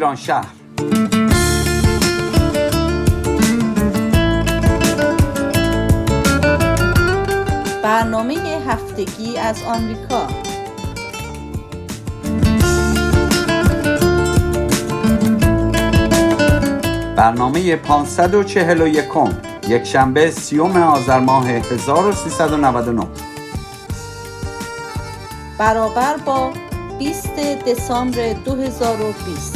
ایران شهر. برنامه هفتگی از آمریکا. برنامه 541 یک شنبه سیوم آذر ماه 1399 برابر با 20 دسامبر 2020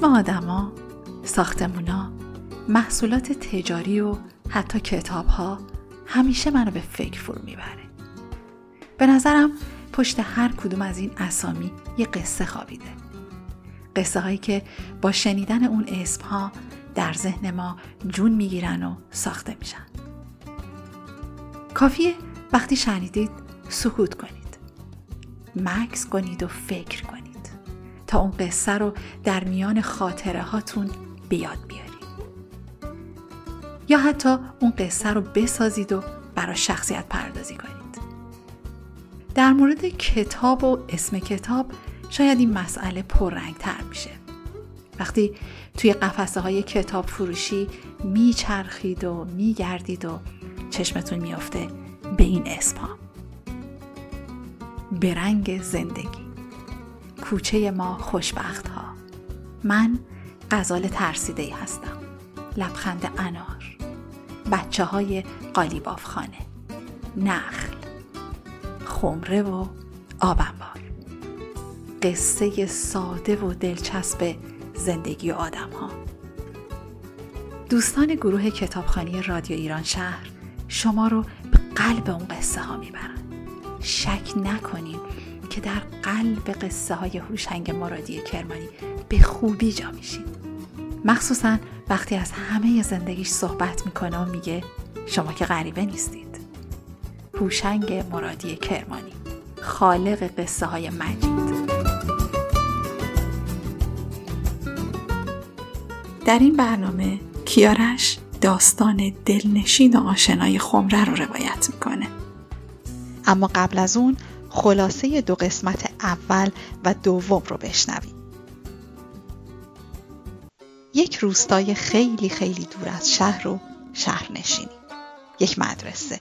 اسم آدما، ساختمونا، محصولات تجاری و حتی کتاب ها همیشه منو به فکر فرو می‌بره. به نظرم پشت هر کدوم از این اسامی یه قصه خوابیده. قصه هایی که با شنیدن اون اسم ها در ذهن ما جون می‌گیرن و ساخته میشن. کافیه وقتی شنیدید سکوت کنید. مکس کنید و فکر کنید. تا اون قصه رو در میان خاطره هاتون بیاد بیارید. یا حتی اون قصه رو بسازید و برای شخصیت پردازی کنید. در مورد کتاب و اسم کتاب شاید این مسئله پررنگ تر میشه. وقتی توی قفسه های کتاب فروشی میچرخید و میگردید و چشمتون میافته به این اسم ها برنگ زندگی. کوچه ما خوشبخت ها من غزال ترسیده هستم. لبخند انار. بچه های قالیباف خانه. نخل. خمره و آبنبار. قصه ساده و دلچسب زندگی آدم ها دوستان گروه کتابخانی رادیو ایران شهر شما رو به قلب اون قصه ها می‌برن. شک نکنید که در قلب قصه های هوشنگ مرادی کرمانی به خوبی جا میشین. مخصوصا وقتی از همه زندگیش صحبت می‌کنه و میگه شما که غریبه نیستید. هوشنگ مرادی کرمانی خالق قصه های مجید. در این برنامه کیارش داستان دلنشین و آشنای خمره رو روایت می‌کنه. اما قبل از اون خلاصه دو قسمت اول و دوم رو بشنویم. یک روستای خیلی خیلی دور از شهر و شهر نشینی. یک مدرسه.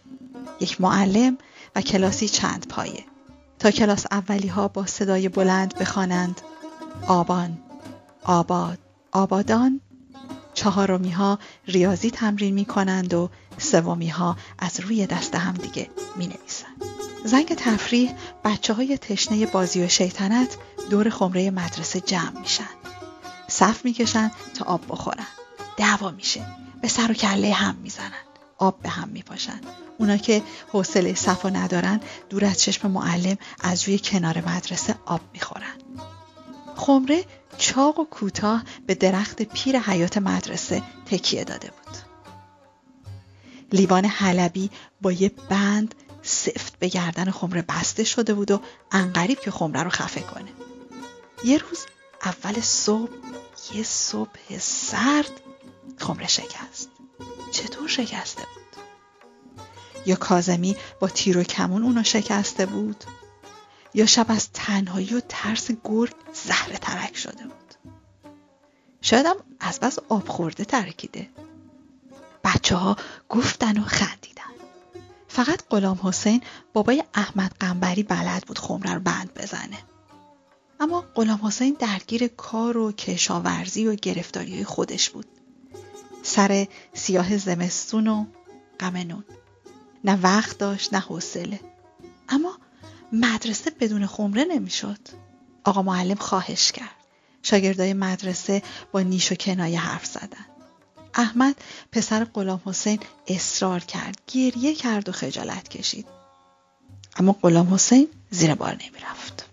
یک معلم و کلاسی چند پایه. تا کلاس اولی ها با صدای بلند بخوانند آبان، آباد، آبادان چهارمی ها ریاضی تمرین می کنند و سومی ها از روی دست هم دیگه می نویسند. زنگ تفریح بچه های تشنه بازی و شیطنت دور خمره مدرسه جمع میشن. صف می‌کشن تا آب بخورن. دعوا میشه. به سر و کله هم می‌زنن. آب به هم میپاشن. اونا که حوصله صفا ندارن دور از چشم معلم از روی کنار مدرسه آب می‌خورن. خمره چاق و کوتاه به درخت پیر حیات مدرسه تکیه داده بود. لیوان حلبی با یه بند سفت به گردن خمره بسته شده بود و انقریب که خمره رو خفه کنه یه روز اول صبح یه صبح سرد خمره شکست چطور شکسته بود؟ یا کازمی با تیر و کمون اونو شکسته بود؟ یا شب از تنهایی و ترس گرگ زهر ترک شده بود؟ شایدم از بس آب خورده ترکیده بچه ها گفتن و خندیدن فقط غلام حسین بابای احمد قنبری بلد بود خمره رو بند بزنه. اما غلام حسین درگیر کار و کشاورزی و گرفتاری خودش بود. سر سیاه زمستون و غم نون. نه وقت داشت نه حوصله اما مدرسه بدون خمره نمی‌شد آقا معلم خواهش کرد شاگردای مدرسه با نیش و کنایه حرف زدن احمد پسر غلام حسین اصرار کرد گریه کرد و خجالت کشید اما غلام حسین زیر بار نمی رفت.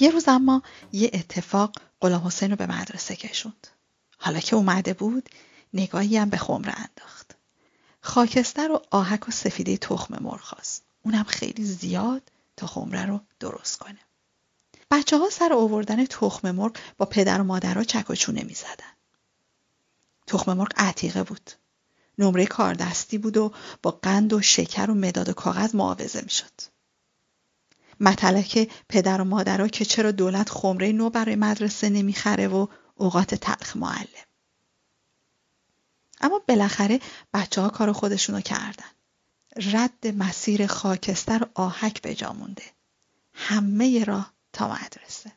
یه روز اما یه اتفاق غلام حسین رو به مدرسه کشوند. حالا که اومده بود نگاهی هم به خمره انداخت. خاکستر و آهک و سفیده تخم مرغ خواست. اونم خیلی زیاد تا خمره رو درست کنه. بچه ها سر آوردن تخم مرغ با پدر و مادرها چک و چونه می زدن. تخم مرغ عتیقه بود. نمره کاردستی بود و با قند و شکر و مداد و کاغذ معاوضه می شد. مطلق پدر و مادرها که چرا دولت خمره نو برای مدرسه نمی‌خره و اوقات تلخ معلم. اما بالاخره بچه ها کار خودشونو کردن. رد مسیر خاکستر آهک به جا مونده. همه راه تا مدرسه.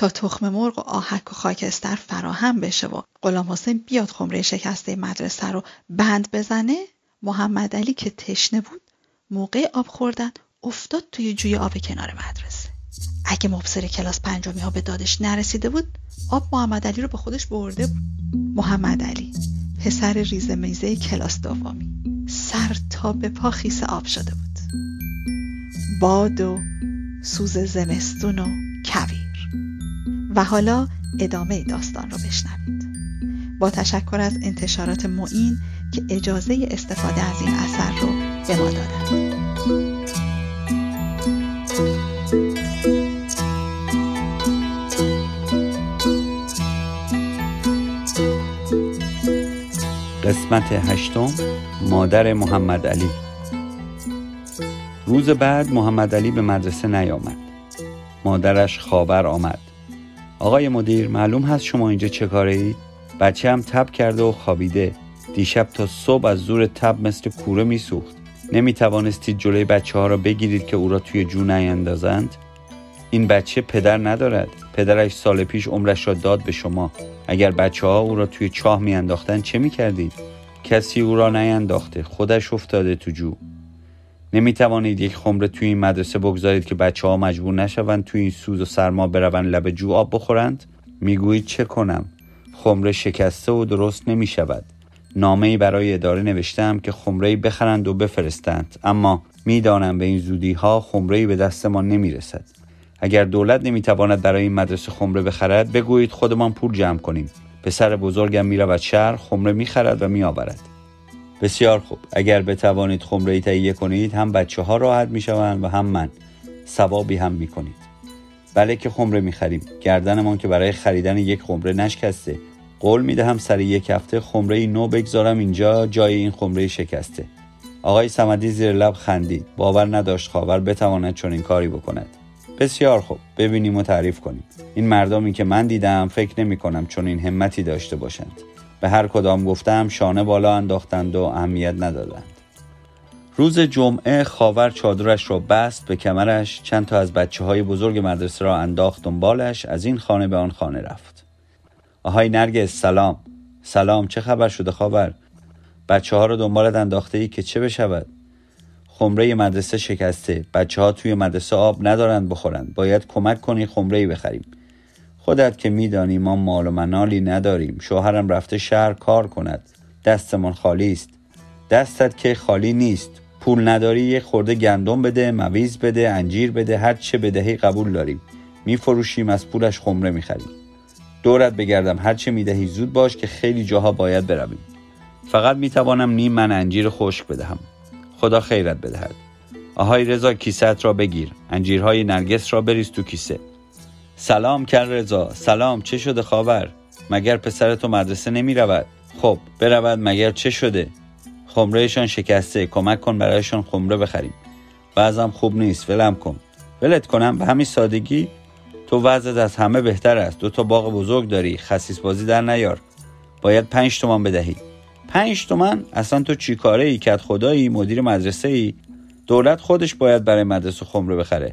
تا تخم مرغ و آهک و خاکستر فراهم بشه و غلام حسین بیاد خمره شکسته مدرسه رو بند بزنه. محمد علی که تشنه بود موقع آب خوردن افتاد توی جوی آب کنار مدرسه. اگه مبصر کلاس پنجمی ها به دادش نرسیده بود آب محمد علی رو به خودش برده بود. محمد علی پسر ریز میزه کلاس دومی. سر تا به پا خیس آب شده بود. باد و سوز زمستون و و حالا ادامه داستان رو بشنوید. با تشکر از انتشارات معین که اجازه استفاده از این اثر رو به ما دادند قسمت هشتم مادر محمد علی. روز بعد محمد علی به مدرسه نیامد. مادرش خاور آمد. آقای مدیر معلوم هست شما اینجا چه کاره اید؟ بچه هم تب کرده و خوابیده. دیشب تا صبح از زور تب مثل کوره میسوخت. نمی توانستید جلوی بچه ها را بگیرید که او را توی جو نیندازند؟ این بچه پدر ندارد. پدرش سال پیش عمرش را داد به شما. اگر بچه ها او را توی چاه میانداختند چه می‌کردید؟ کسی او را نینداخته. خودش افتاده تو جو. نمی توانید یک خمره توی این مدرسه بگذارید که بچه ها مجبور نشوند توی این سوز و سرما بروند لب جو آب بخورند؟ می‌گویید چه کنم؟ خمره شکسته و درست نمی شود نامه ای برای اداره نوشتم که خمره بخرند و بفرستند. اما می‌دانم به این زودی ها خمره به دست ما نمی رسد اگر دولت نمی‌تواند برای این مدرسه خمره بخرد بگویید خودمان پول جمع کنیم. پسر بزرگم می‌رود شهر خمره می‌خرد و میآورد. بسیار خوب. اگر بتوانید خمره ای تهیه کنید هم بچه ها راحت می‌شوند و هم من. ثوابی هم می‌کنید. بله که خمره می‌خریم. گردنمان که برای خریدن یک خمره نشکسته. قول می‌دهم سر یک هفته خمره ای نو بگذارم اینجا جای این خمره شکسته. آقای سمدی زیر لب خندید. باور نداشت خاور بتواند چنین کاری بکند. بسیار خوب. ببینیم و تعریف کنیم. این مردمی که من دیدم فکر نمی کنم چون این همتی داشته باشند. به هر کدام گفتم شانه بالا انداختند و اهمیت ندادند. روز جمعه خاور چادرش را بست به کمرش چند تا از بچه های بزرگ مدرسه را انداخت دنبالش از این خانه به آن خانه رفت. آهای نرگس سلام. سلام چه خبر شده خاور؟ بچه ها رو دنبالت انداخته ای که چه بشود؟ خمره مدرسه شکسته. بچه ها توی مدرسه آب ندارند بخورند. باید کمک کنی خمره بخریم. خودت که میدانی ما مال و منالی نداریم. شوهرم رفته شهر کار کند. دستمان خالی است. دستت که خالی نیست. پول نداری یه خورده گندم بده مویز بده انجیر بده هر چه بدهی قبول داریم. میفروشیم از پولش خمره می‌خریم. دورت بگردم هر چه می‌دهی زود باش که خیلی جاها باید برویم. فقط می‌توانم نیم من انجیر خشک بدهم. خدا خیرت بدهد. آهای رضا کیسه را بگیر. انجیرهای نرگس را بریز تو کیسه. سلام کر رضا. سلام چه شده خاور؟ مگر پسر تو مدرسه نمی رود؟ خب برود مگر چه شده؟ خمرهشان شکسته کمک کن برایشان خمره بخریم. بعضم خوب نیست ولم کن. ولت کنم به همین سادگی؟ تو وضعت از همه بهتر است. دو تا باغ بزرگ داری خسیس بازی در نیار. باید پنج تومان بدهی. پنج تومن اصلا تو چی کاره ای؟ کت خدایی مدیر مدرسه ای؟ دولت خودش باید برای مدرسه خمره بخره.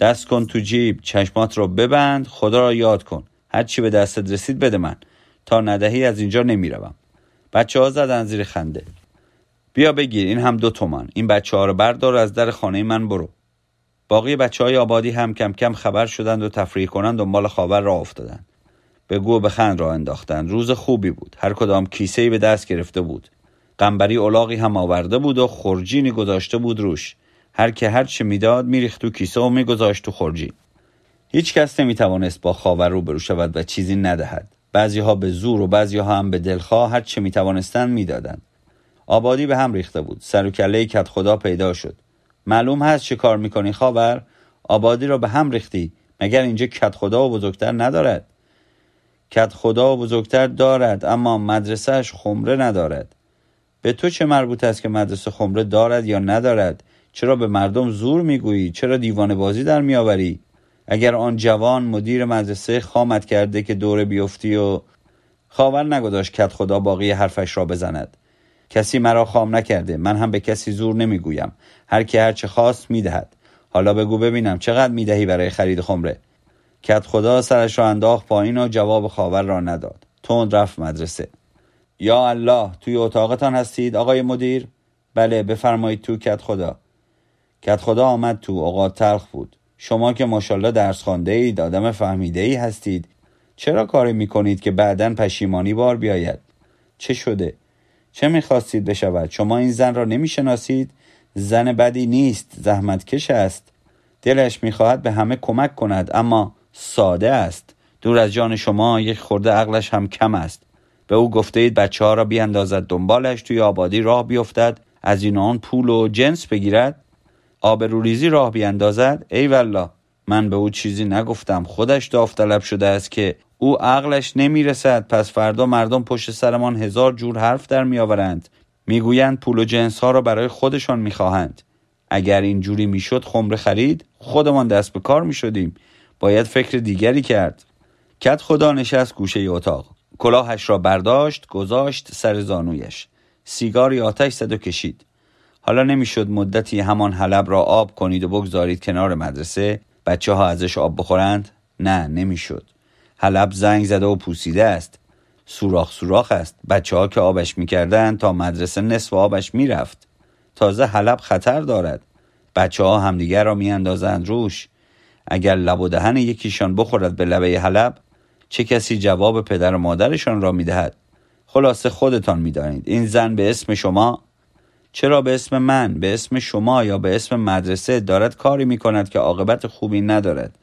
دست کن تو جیب چشمات رو ببند خدا را یاد کن. هر چی به دستت رسید بده من. تا ندهی از اینجا نمی‌روم. بچه ها زدن زیر خنده. بیا بگیر این هم دو تومان. این بچه ها رو بردار از در خانه من برو. باقی بچه های آبادی هم کم کم خبر شدند و تفریح کنند دنبال خاور را افتادند. به گو به خند را انداختند. روز خوبی بود. هر کدام کیسه به دست گرفته بود. قنبری اولاغی هم آورده بود و خورجینی گذاشته بود روش. هر که هر چه می‌داد میریخت تو کیسه و میگذاشت تو خورجین هیچ کس نمی‌توانست با خاور روبرو شود و چیزی ندهد. بعضی ها به زور و بعضی ها هم به دلخواه هر چه می‌توانستند می‌دادند. آبادی به هم ریخته بود. سر و کله کت خدا پیدا شد. معلوم هست چه کار می‌کنی خاور؟ آبادی را به هم ریختی. مگر اینجا کت خدا و بزرگتر ندارد؟ کت خدا و بزرگتر دارد اما مدرسهش خمره ندارد. به تو چه مربوط است که مدرسه خمره دارد یا ندارد؟ چرا به مردم زور می‌گویی؟ چرا دیوانه بازی در میآوری؟ اگر آن جوان مدیر مدرسه خامت کرده که دوره بیفتی و خاور نگذاشت کت خدا باقی حرفش را بزند. کسی مرا خام نکرده من هم به کسی زور نمی‌گویم. هر کی هر چه خواست می‌دهد. حالا بگو ببینم چقدر می‌دهی برای خرید خمره. کت خدا سرش را انداخت پایین و جواب خاور را نداد. تند رفت مدرسه. یا الله توی اتاقتان هستید آقای مدیر؟ بله بفرمایید تو کت خدا. کت خدا آمد تو اوقات تلخ بود. شما که ماشاءالله درس خانده اید آدم فهمیده ای هستید. چرا کاری می‌کنید که بعدا پشیمانی بار بیاید؟ چه شده؟ چه می‌خواستید بشود؟ شما این زن را نمی‌شناسید؟ زن بدی نیست زحمتکش است. دلش می‌خواهد به همه کمک کند اما ساده است. دور از جان شما یک خورده عقلش هم کم است. به او گفته اید بچه ها را بیاندازد دنبالش توی آبادی راه بیفتد از این آن پول و جنس بگیرد. آبروریزی راه بیاندازد؟ ای والله من به او چیزی نگفتم. خودش داوطلب شده است که او عقلش نمی‌رسد. پس فردا مردم پشت سرمان هزار جور حرف در میآورند. می‌گویند پول و جنس ها را برای خودشان می‌خواهند. اگر اینجوری می‌شد خمره خرید خودمان دست به کار می‌شدیم. باید فکر دیگری کرد. کت خدا نشست گوشه اتاق. کلاهش را برداشت گذاشت سر زانویش. سیگاری آتش زد و کشید. حالا نمی‌شد مدتی همان حلب را آب کنید و بگذارید کنار مدرسه. بچه ها ازش آب بخورند؟ نه نمی‌شد. حلب زنگ زده و پوسیده است. سوراخ سوراخ است. بچه ها که آبش می‌کردن تا مدرسه نصف آبش می‌رفت. تازه حلب خطر دارد. بچه ها همدیگر را میاندازند روش. اگر لب و دهن یکیشان بخورد به لبه حلب چه کسی جواب پدر و مادرشان را می‌دهد؟ خلاصه خودتان می‌دانید. این زن به اسم شما چرا به اسم من به اسم شما یا به اسم مدرسه دارد کاری می کند که عاقبت خوبی ندارد؟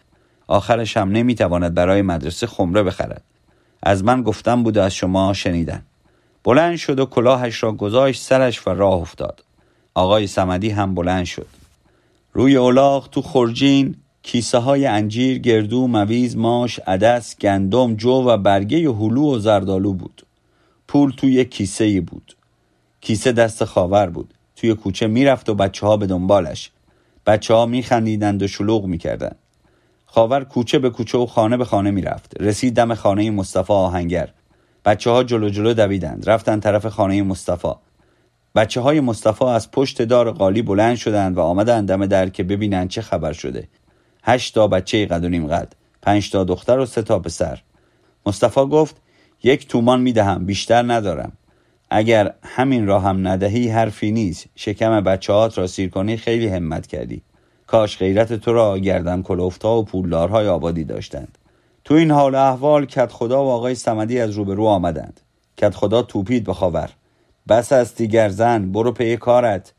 آخرش هم نمی‌تواند برای مدرسه خمره بخرد. از من گفتم بود از شما شنیدن. بلند شد و کلاهش را گذاشت سرش و راه افتاد. آقای سمدی هم بلند شد. روی اولاغ تو خورجین کیسه های انجیر، گردو، مویز، ماش، عدس، گندم، جو و برگه هلو و زردالو بود. پول توی کیسه بود. کیسه دست خاور بود. توی کوچه می‌رفت و بچه ها به دنبالش. بچه ها میخندیدند و شلوغ می‌کردند. خاور کوچه به کوچه و خانه به خانه می‌رفت. رسید دم خانه مصطفی آهنگر. بچه ها جلو جلو دویدند. رفتن طرف خانه مصطفی. بچه های مصطفی از پشت دار قالی بلند شدند و آمدند دم در که ببینند چه خبر شده. هشت تا بچه قد و نیم قد پنج تا دختر و سه تا پسر مصطفی گفت یک تومان می‌دهم بیشتر ندارم اگر همین را هم ندهی حرفی نیست. شکم بچه هات را سیر کنی خیلی همت کردی. کاش غیرت تو را گردن کلوفتا و پولدارهای آبادی داشتند. تو این حال احوال کت خدا و آقای سمدی از روبرو آمدند. کت خدا توپید به بس از دیگر زن برو پی کارت.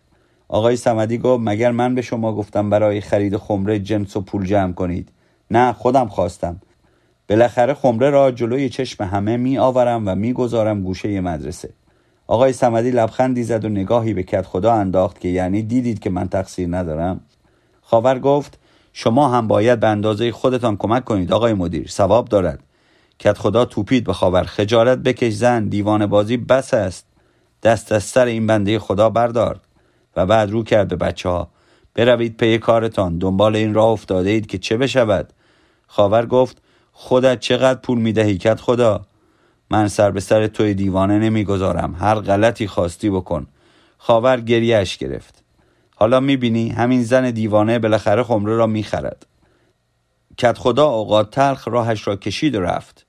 آقای سمدی گفت مگر من به شما گفتم برای خرید خمره جنس و پول جمع کنید؟ نه خودم خواستم. بالاخره خمره را جلوی چشم همه می آورم و می گذارم گوشه مدرسه. آقای سمدی لبخندی زد و نگاهی به کت خدا انداخت که یعنی دیدید که من تقصیر ندارم. خاور گفت شما هم باید به اندازه خودتان کمک کنید آقای مدیر ثواب دارد. کت خدا توپید به خاور خجالت بکش زن دیوان بازی بس است. دست از سر این بنده خدا بردار. و بعد رو کرد به بچه ها بروید پی کارتان دنبال این راه افتاده اید که چه بشود؟ خاور گفت خودت چقدر پول می‌دهی کت خدا؟ من سر به سر توی دیوانه نمی‌گذارم. هر غلطی خواستی بکن. خاور گریهش گرفت. حالا می‌بینی همین زن دیوانه بالاخره خمره را می‌خرد. کت خدا اوقات تلخ راهش را کشید و رفت.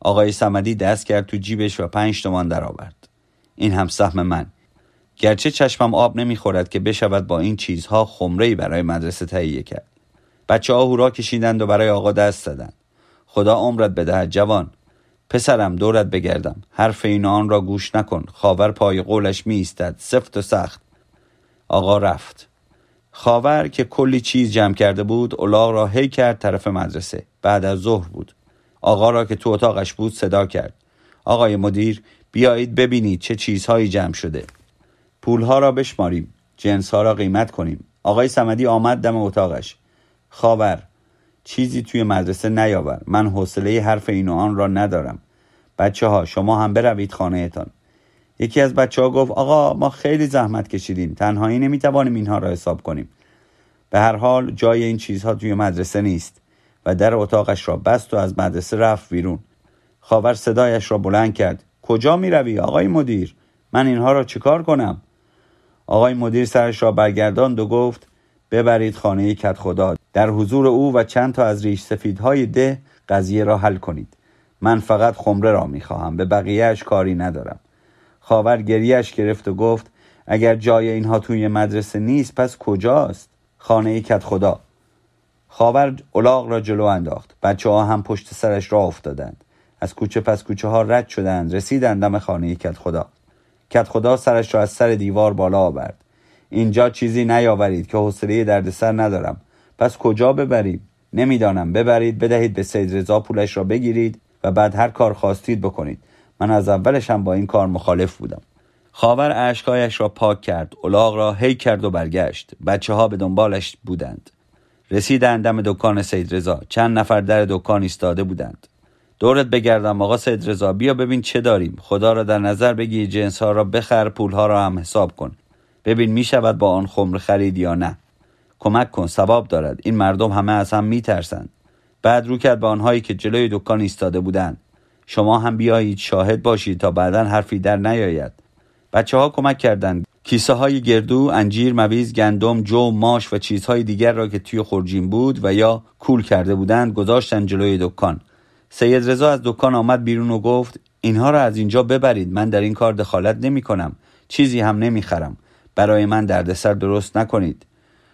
آقای سمدی دست کرد تو جیبش و پنج تومان درآورد. این هم سهم من. گرچه چشمم آب نمی‌خورد که بشود با این چیزها خمره برای مدرسه تهیه کرد. بچه ها هورا کشیدند و برای آقا دست زدند. خدا عمرت بدهد جوان. پسرم دورت بگردم. حرف این آن را گوش نکن. خاور پای قولش می ایستد سفت و سخت. آقا رفت. خاور که کلی چیز جمع کرده بود اولاغ را هی کرد طرف مدرسه. بعد از ظهر بود. آقا را که تو اتاقش بود صدا کرد. آقای مدیر بیایید ببینید چه چیزهایی جمع شده. پولها را بشماریم. جنسها را قیمت کنیم. آقای سمدی آمد دم اتاقش. خاور چیزی توی مدرسه نیاور. من حوصله حرف این و آن را ندارم. بچه ها شما هم بروید خانهتان. یکی از بچه ها گفت آقا ما خیلی زحمت کشیدیم. تنهایی نمی‌توانیم اینها را حساب کنیم. به هر حال جای این چیزها توی مدرسه نیست و در اتاقش را بست و از مدرسه رفت بیرون. خاور صدایش را بلند کرد. کجا می روی آقای مدیر؟ من اینها را چیکار کنم؟ آقای مدیر سرش را برگرداند و گفت ببرید خانه کت خدا در حضور او و چند تا از ریش سفیدهای ده قضیه را حل کنید. من فقط خمره را می‌خواهم. به بقیهش کاری ندارم. خاور گریهش گرفت و گفت اگر جای اینها توی مدرسه نیست پس کجاست؟ خانه کت خدا خاور الاغ را جلو انداخت. بچه ها هم پشت سرش را افتادند. از کوچه پس کوچه ها رد شدند. رسیدند دم خانه کت خدا کت خدا سرش را از سر دیوار بالا آورد. اینجا چیزی نیاورید که حوصله دردسر ندارم. پس کجا ببریم؟ نمی‌دانم. ببرید بدهید به سید رضا پولش را بگیرید و بعد هر کار خواستید بکنید. من از اولش هم با این کار مخالف بودم. خاور اشکایش را پاک کرد الاغ را هی کرد و برگشت. بچه ها به دنبالش بودند. رسیدند دم دکان سید رضا. چند نفر در دکان ایستاده بودند. دورت بگردم آقا سید رضا بیا ببین چه داریم. خدا را در نظر بگیر جنس ها را بخر پول ها را هم حساب کن. ببین می شود با آن خمر خرید یا نه. کمک کن ثواب دارد. این مردم همه از هم می ترسند بعد رو کرد به آنهایی که جلوی دکان ایستاده بودند. شما هم بیایید شاهد باشید تا بعدا حرفی در نیاید. بچه ها کمک کردند. کیسه های گردو، انجیر، مویز، گندم، جو، ماش و چیزهای دیگر را که توی خورجین بود و یا کول کرده بودند گذاشتن جلوی دکان. سید رضا از دکان آمد بیرون و گفت اینها را از اینجا ببرید. من در این کار دخالت نمی کنم. چیزی هم نمی خرم. برای من دردسر درست نکنید.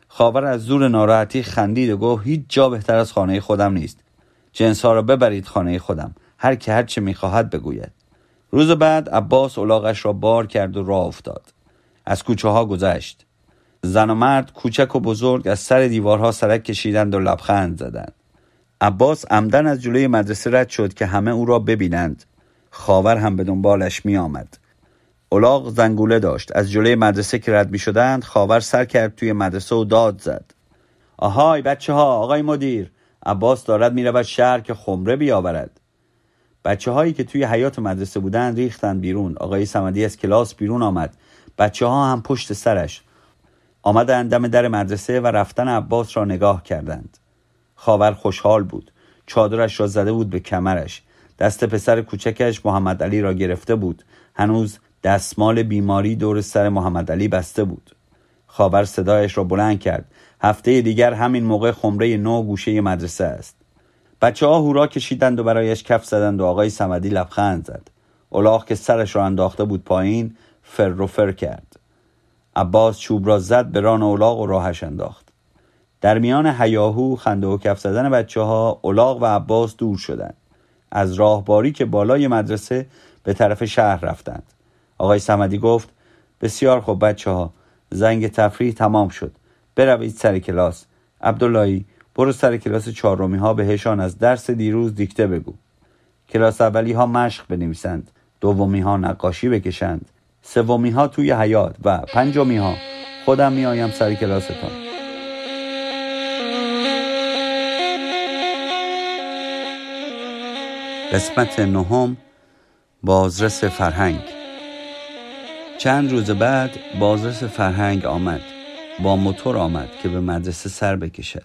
خاور از زور ناراحتی خندید و گفت هیچ جا بهتر از خانه خودم نیست. جنس ها را ببرید خانه خودم. هر که هر چه می‌خواهد بگوید. روز بعد عباس اولاغش را بار کرد و راه افتاد. از کوچه ها گذشت زن و مرد کوچک و بزرگ از سر دیوارها سرک کشیدند و لبخند زدند عباس عمدن از جلوی مدرسه رد شد که همه او را ببینند خاور هم به دنبالش می آمد اولاغ زنگوله داشت. از جلوی مدرسه که رد می شدند خاور سر کرد توی مدرسه و داد زد. آهای بچه ها آقای مدیر. عباس دارد می رود شهر که خمره بیاورد. بچه هایی که توی حیات مدرسه بودند ریختند بیرون. آقای سمدی از کلاس بیرون آمد. بچه ها هم پشت سرش آمدند دم در مدرسه و رفتن عباس را نگاه کردند. خاور خوشحال بود. چادرش را زده بود به کمرش. دست پسر کوچکش محمد علی را گرفته بود. هنوز دستمال بیماری دور سر محمد علی بسته بود. خاور صدایش را بلند کرد. هفته دیگر همین موقع خمره نو گوشه مدرسه است. بچه ها هورا کشیدند و برایش کف زدند و آقای سمدی لبخند زد. الاغ که سرش را انداخته بود پایین فر و فر کرد. عباس چوب را زد به ران اولاغ و راهش انداخت. در میان هیاهو خنده و کف زدن بچه ها اولاغ و عباس دور شدند. از راهباری که بالای مدرسه به طرف شهر رفتند. آقای سمدی گفت بسیار خوب بچه ها زنگ تفریح تمام شد. بروید سر کلاس. عبداللهی برو سر کلاس چهارمی ها بهشان از درس دیروز دیکته بگو. کلاس اولی ها مشق بنویسند دومی ها نقاشی بکشند سومی ها توی حیات و پنجمی ها خودم میآیم سر کلاستان. قسمت نهم بازرس فرهنگ. چند روز بعد بازرس فرهنگ آمد. با موتور آمد که به مدرسه سر بکشد.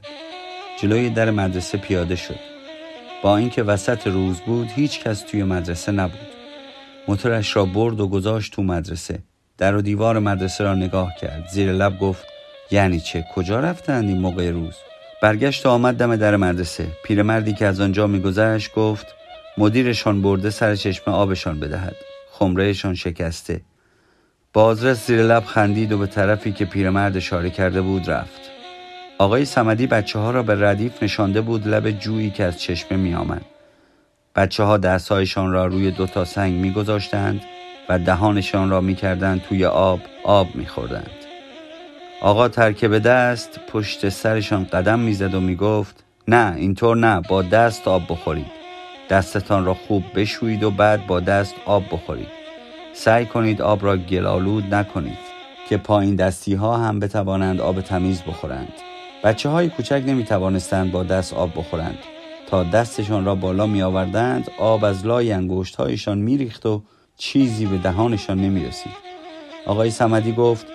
جلوی در مدرسه پیاده شد. با اینکه وسط روز بود هیچ کس توی مدرسه نبود. موتورش را برد و گذاشت تو مدرسه. در و دیوار مدرسه را نگاه کرد. زیر لب گفت یعنی چه؟ کجا رفتند این موقع روز؟ برگشت آمد دم در مدرسه. پیرمردی که از آنجا میگذشت گفت مدیرشان برده سر چشمه آبشان بدهد. خمرهشان شکسته. بازرس زیر لب خندید و به طرفی که پیرمرد اشاره کرده بود رفت آقای سمدی بچه ها را به ردیف نشانده بود لب جویی که از چشمه می آمد. بچه ها دستهایشان را روی دو تا سنگ می گذاشتند و دهانشان را می کردند توی آب آب می خوردند. آقا ترکه دست پشت سرشان قدم می‌زد و می‌گفت نه اینطور نه با دست آب بخورید دستتان را خوب بشویید و بعد با دست آب بخورید سعی کنید آب را گلالود نکنید که پایین دستی ها هم بتوانند آب تمیز بخورند. بچه های کوچک نمی توانستند با دست آب بخورند. تا دستشان را بالا می آوردند آب از لای انگشت هایشان می ریخت و چیزی به دهانشان نمی رسید آقای سمدی گفت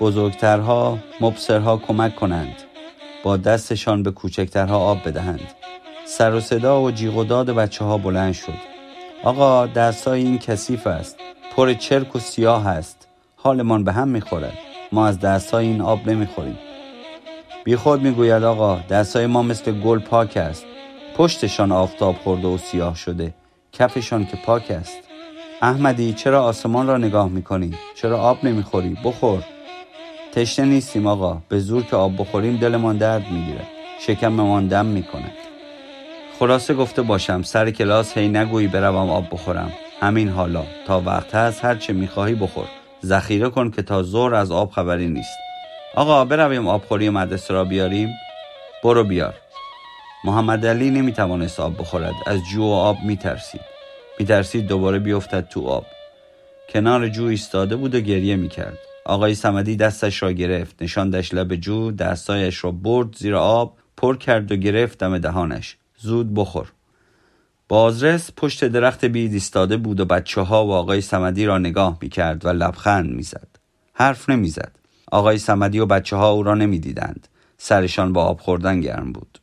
بزرگترها مبصرها کمک کنند. با دستشان به کوچکترها آب بدهند. سر و صدا و جیغ و داد بچه ها بلند شد. آقا دستای این کثیف است. پر چرک و سیاه است. حالمان به هم می‌خورد ما از دستای این آب نمی‌خوریم. بی خود می‌گوید آقا دستای ما مثل گل پاک است. پشتشان آفتاب خورده و سیاه شده. کفشان که پاک است. احمدی چرا آسمان را نگاه می‌کنی؟ چرا آب نمی‌خوری؟ بخور. تشنه نیستیم آقا. به زور که آب بخوریم دلمان درد می‌گیره. شکممان دم می‌کنه. خلاصه گفته باشم سر کلاس هی نگویی بروم آب بخورم. همین حالا تا وقت هست هر چه می‌خواهی بخور. ذخیره کن که تا زور از آب خبری نیست. آقا برویم آبخوری مدرسه را بیاریم. برو بیار. محمد علی نمی‌توانست آب بخورد. از جو و آب میترسید. میترسید دوباره بیفتد تو آب. کنار جو ایستاده بود و گریه می‌کرد. آقای سمدی دستش را گرفت. نشاندش لب جو دستایش را برد زیر آب پر کرد و گرفت دم دهانش. زود بخور. بازرس پشت درخت بید ایستاده بود و بچه ها و آقای سمدی را نگاه می کرد و لبخند می‌زد. حرف نمی‌زد. آقای سمدی و بچه ها او را نمی‌دیدند. سرشان با آب خوردن گرم بود.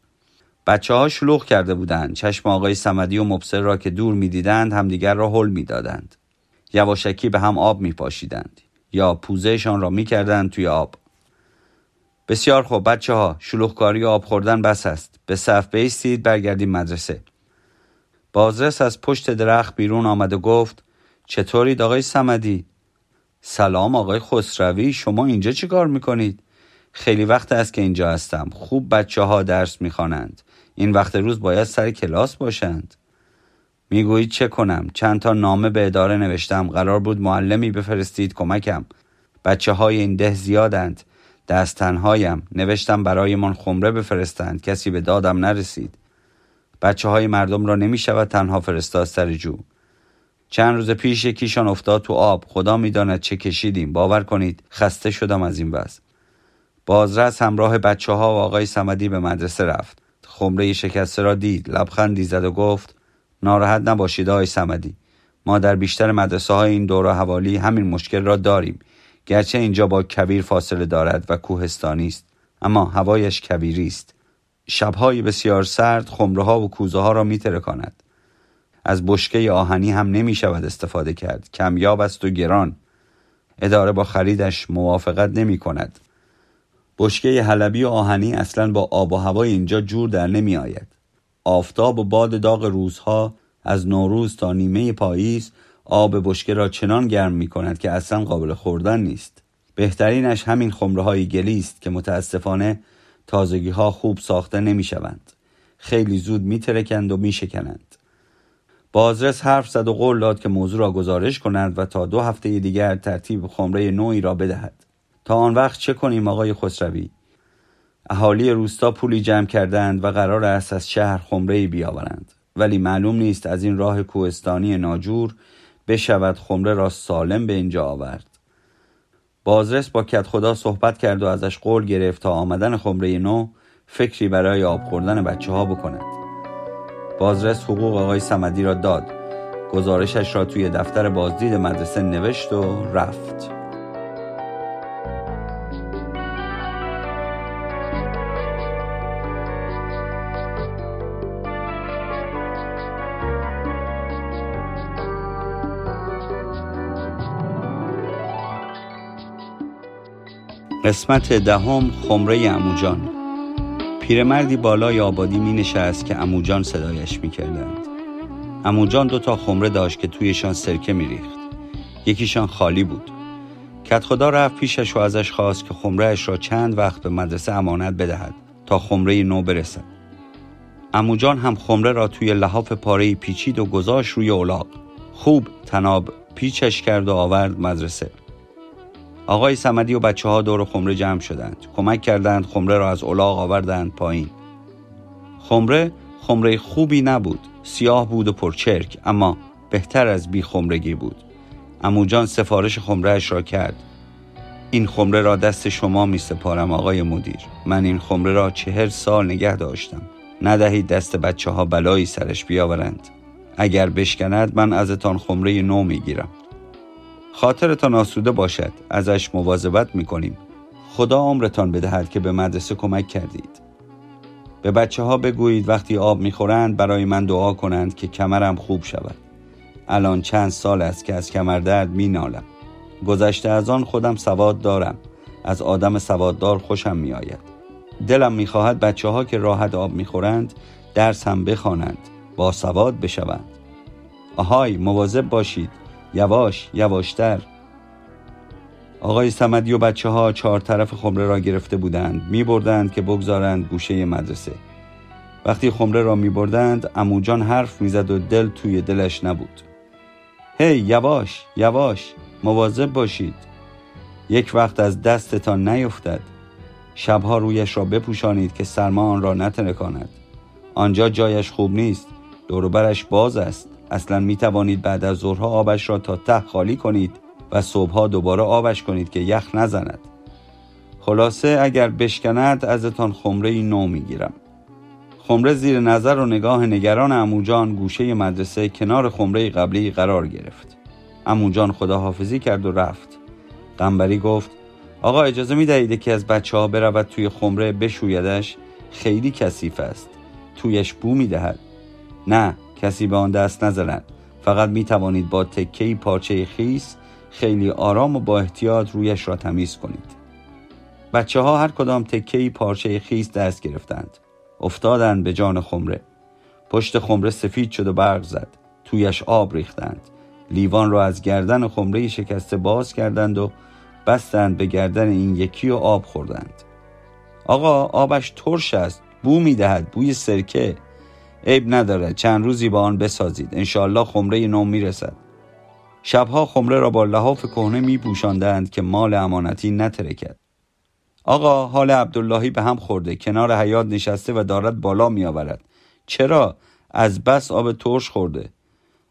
بچه ها شلوغ کرده بودند. چشم آقای سمدی و مبصر را که دور می‌دیدند همدیگر را حل می‌دادند. یواشکی به هم آب می پاشیدند. یا پوزهشان را می‌کردند توی آب بسیار خوب بچه ها شلوغکاری و آب خوردن بس است به صف بیستید برگردیم مدرسه بازرس از پشت درخت بیرون آمد و گفت چطورید آقای سمدی سلام آقای خسروی شما اینجا چی کار می‌کنید؟ خیلی وقت است که اینجا هستم خوب بچه ها درس می‌خوانند. این وقت روز باید سر کلاس باشند. می‌گویید چه کنم؟ چند تا نامه به اداره نوشتم. قرار بود معلمی بفرستید کمکم. بچه های این ده زیادند. دستنهایم. نوشتم برایمان خمره بفرستند. کسی به دادم نرسید. بچه های مردم را نمی شود تنها فرستاد سر جو. چند روز پیش یکیشان افتاد تو آب. خدا می‌داند چه کشیدیم. باور کنید خسته شدم از این وضع. بازرس همراه بچه ها و آقای سمدی به مدرسه رفت. خمره شکسته را دید. لبخندی زد و گفت ناراحت نباشید آقای سمدی ما در بیشتر مدرسه های این دور حوالی همین مشکل را داریم. گرچه اینجا با کبیر فاصله دارد و کوهستانی است. اما هوایش کبیری است. شبهای بسیار سرد خمره ها و کوزه ها را می ترکاند. از بشکه آهنی هم نمی شود استفاده کرد. کمیاب است و گران. اداره با خریدش موافقت نمی کند بشکه حلبی و آهنی اصلا با آب و هوای اینجا جور در نمی آید آفتاب و باد داغ روزها از نوروز تا نیمه پاییز آب بشکه را چنان گرم می کند که اصلا قابل خوردن نیست. بهترینش همین خمره های گلی است که متاسفانه تازگی ها خوب ساخته نمی شوند. خیلی زود می ترکند و می شکنند. بازرس حرف زد و قول داد که موضوع را گزارش کنند و تا دو هفته دیگر ترتیب خمره نوعی را بدهد. تا آن وقت چه کنیم آقای خسروی؟ اهالی روستا پولی جمع کردند و قرار است از شهر خمره بیاورند ولی معلوم نیست از این راه کوهستانی ناجور بشود خمره را سالم به اینجا آورد بازرس با کت خدا صحبت کرد و ازش قول گرفت تا آمدن خمره نو فکری برای آب خوردن بچه ها بکند بازرس حقوق آقای سمدی را داد. گزارشش را توی دفتر بازدید مدرسه نوشت و رفت. قسمت دهم خمره اموجان پیرمردی بالای آبادی می نشست که اموجان صدایش می کردند. اموجان دو تا خمره داشت که تویشان سرکه می ریخت. یکیشان خالی بود. کت خدا رفت پیشش و ازش خواست که خمرهش را چند وقت به مدرسه امانت بدهد تا خمره نو برسد اموجان هم خمره را توی لحاف پاره پیچید و گذاشت روی اولاق خوب تناب پیچش کرد و آورد مدرسه آقای سمدی و بچه ها دور خمره جمع شدند. کمک کردند خمره را از اولاق آوردند پایین. خمره خمره خوبی نبود. سیاه بود و پرچرک اما بهتر از بی خمرگی بود. اموجان سفارش خمرهش را کرد. این خمره را دست شما می سپارم آقای مدیر. من این خمره را چهر سال نگه داشتم. ندهید دست بچه ها بلایی سرش بیاورند. اگر بشکند من ازتان خمره نو می گیرم. خاطرتان آسوده باشد. ازش مواظبت می کنیم خدا عمرتان بدهد که به مدرسه کمک کردید. به بچه ها بگویید وقتی آب می‌خورند برای من دعا کنند که کمرم خوب شود. الان چند سال است که از کمردرد می نالم گذشته از آن خودم سواد دارم. از آدم سواددار خوشم می آید دلم می خواهد بچه ها که راحت آب می خورند درس هم بخوانند با سواد بشوند. آهای مواظب باشید. یواش یواشتر. آقای سمدی و بچه ها چهار طرف خمره را گرفته بودند. می بردند که بگذارند گوشه مدرسه. وقتی خمره را می بردند اموجان حرف می‌زد و دل توی دلش نبود. هی یواش یواش مواظب باشید. یک وقت از دستتان نیفتد. شبها رویش را بپوشانید که سرما آن را نترکاند. آنجا جایش خوب نیست. دوروبرش باز است. اصلا می توانید بعد از ظهرها آبش را تا ته خالی کنید و صبحها دوباره آبش کنید که یخ نزند. خلاصه اگر بشکند ازتان خمره نو می‌گیرم. خمره زیر نظر و نگاه نگران اموجان گوشه مدرسه کنار خمره قبلی قرار گرفت. اموجان خداحافظی کرد و رفت. قنبری گفت آقا اجازه می دهید که از بچه ها برود توی خمره بشویدش؟ خیلی کثیف است. تویش بو می دهد نه کسی به آن دست نزند. فقط می توانید با تکه پارچه خیس خیلی آرام و با احتیاط رویش را تمیز کنید. بچه ها هر کدام تکه پارچه خیس دست گرفتند. افتادند به جان خمره. پشت خمره سفید شد و برق زد. تویش آب ریختند. لیوان را از گردن خمره شکسته باز کردند و بستند به گردن این یکی و آب خوردند. آقا آبش ترش است. بو می‌دهد. بوی سرکه. عیب نداره چند روزی با آن بسازید. انشاالله خمره نو می‌رسد. شبها خمره را با لحاف کهنه می که مال امانتی نترکد. آقا حال عبداللهی به هم خورده. کنار حیات نشسته و دارد بالا می آورد چرا؟ از بس آب ترش خورده.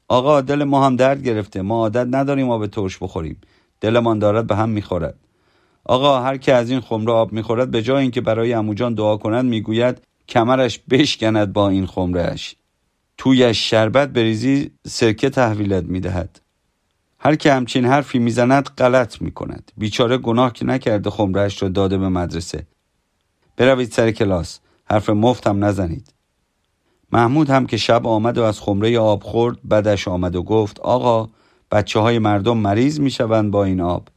آقا دل ما هم درد گرفته. ما عادت نداریم آب ترش بخوریم. دلمان دارد به هم می‌خورد. آقا هر که از این خمره آب می‌خورد به جای اینکه برای اموجان دعا کند می‌گوید کمرش بشکند با این خمرهش تویش شربت بریزی سرکه تحویلت می‌دهد. هر که همچین حرفی می‌زند غلط می‌کند. بیچاره گناه که نکرده خمرهش را داده به مدرسه. بروید سر کلاس. حرف مفت هم نزنید. محمود هم که شب آمد و از خمره آب خورد بدش آمد و گفت آقا بچه های مردم مریض می‌شوند با این آب.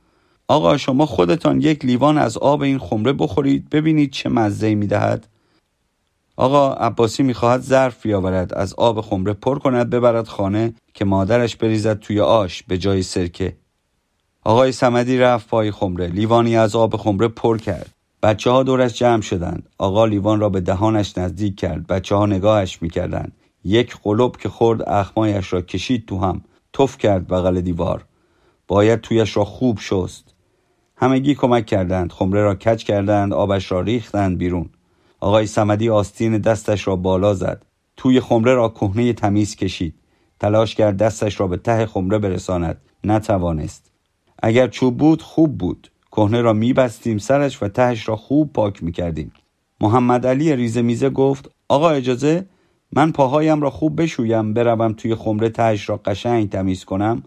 آقا شما خودتان یک لیوان از آب این خمره بخورید ببینید چه مزه می‌دهد. آقا عباسی می‌خواهد ظرف بیاورد از آب خمره پر کند ببرد خانه که مادرش بریزد توی آش به جای سرکه. آقای سمدی رفت پای خمره لیوانی از آب خمره پر کرد. بچه ها دورش جمع شدند. آقا لیوان را به دهانش نزدیک کرد. بچه ها نگاهش می‌کردند. یک قلوب که خورد اخمایش را کشید تو هم. تف کرد بغل دیوار. باید تویش را خوب شست. همگی کمک کردند. خمره را کچ کردند آبش را ریختند بیرون. آقای سمدی آستین دستش را بالا زد. توی خمره را کهنه تمیز کشید. تلاش کرد دستش را به ته خمره برساند. نتوانست. اگر چوب بود خوب بود. کهنه را میبستیم سرش و تهش را خوب پاک می‌کردیم. محمد علی ریزه میزه گفت آقا اجازه؟ من پاهایم را خوب بشویم بروم توی خمره تهش را قشنگ تمیز کنم.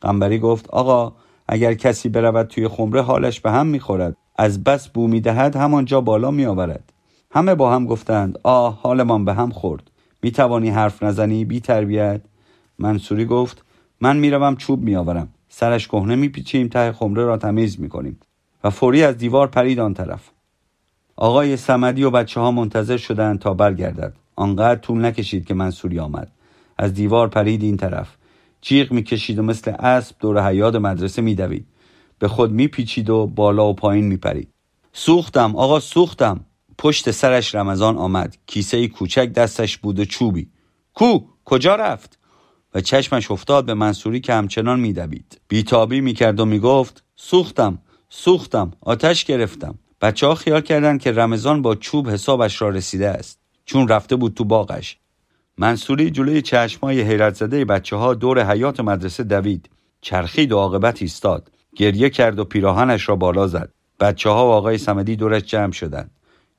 قنبری گفت آقا اگر کسی برود توی خمره حالش به هم می‌خورد. از بس بو می‌دهد همانجا بالا میآورد. همه با هم گفتند آه حالمان به هم خورد. می توانی حرف نزنی بی تربیت؟ منصوری گفت من می‌روم چوب میآورم. سرش کهنه میپیچیم ته خمره را تمیز می‌کنیم. و فوری از دیوار پرید آن طرف. آقای سمدی و بچه ها منتظر شدند تا برگردد. آنقدر طول نکشید که منصوری آمد. از دیوار پرید این طرف. جیغ می‌کشید و مثل اسب دور حیات مدرسه میدوید. به خود میپیچید و بالا و پایین میپرید. سوختم آقا سوختم. پشت سرش رمضان آمد. کیسه کوچک دستش بود و چوبی. کو کجا رفت؟ و چشمش افتاد به منصوری که همچنان میدوید. بیتابی می‌کرد و می‌گفت سوختم سوختم آتش گرفتم. بچه ها خیال کردند که رمضان با چوب حسابش را رسیده است. چون رفته بود تو باغش. منصوری جلوی چشمای حیرت زده بچه ها دور حیات مدرسه دوید. چرخید و عاقبت ایستاد. گریه کرد و پیراهنش را بالا زد. بچه ها و آقای سمدی دورش جمع شدند.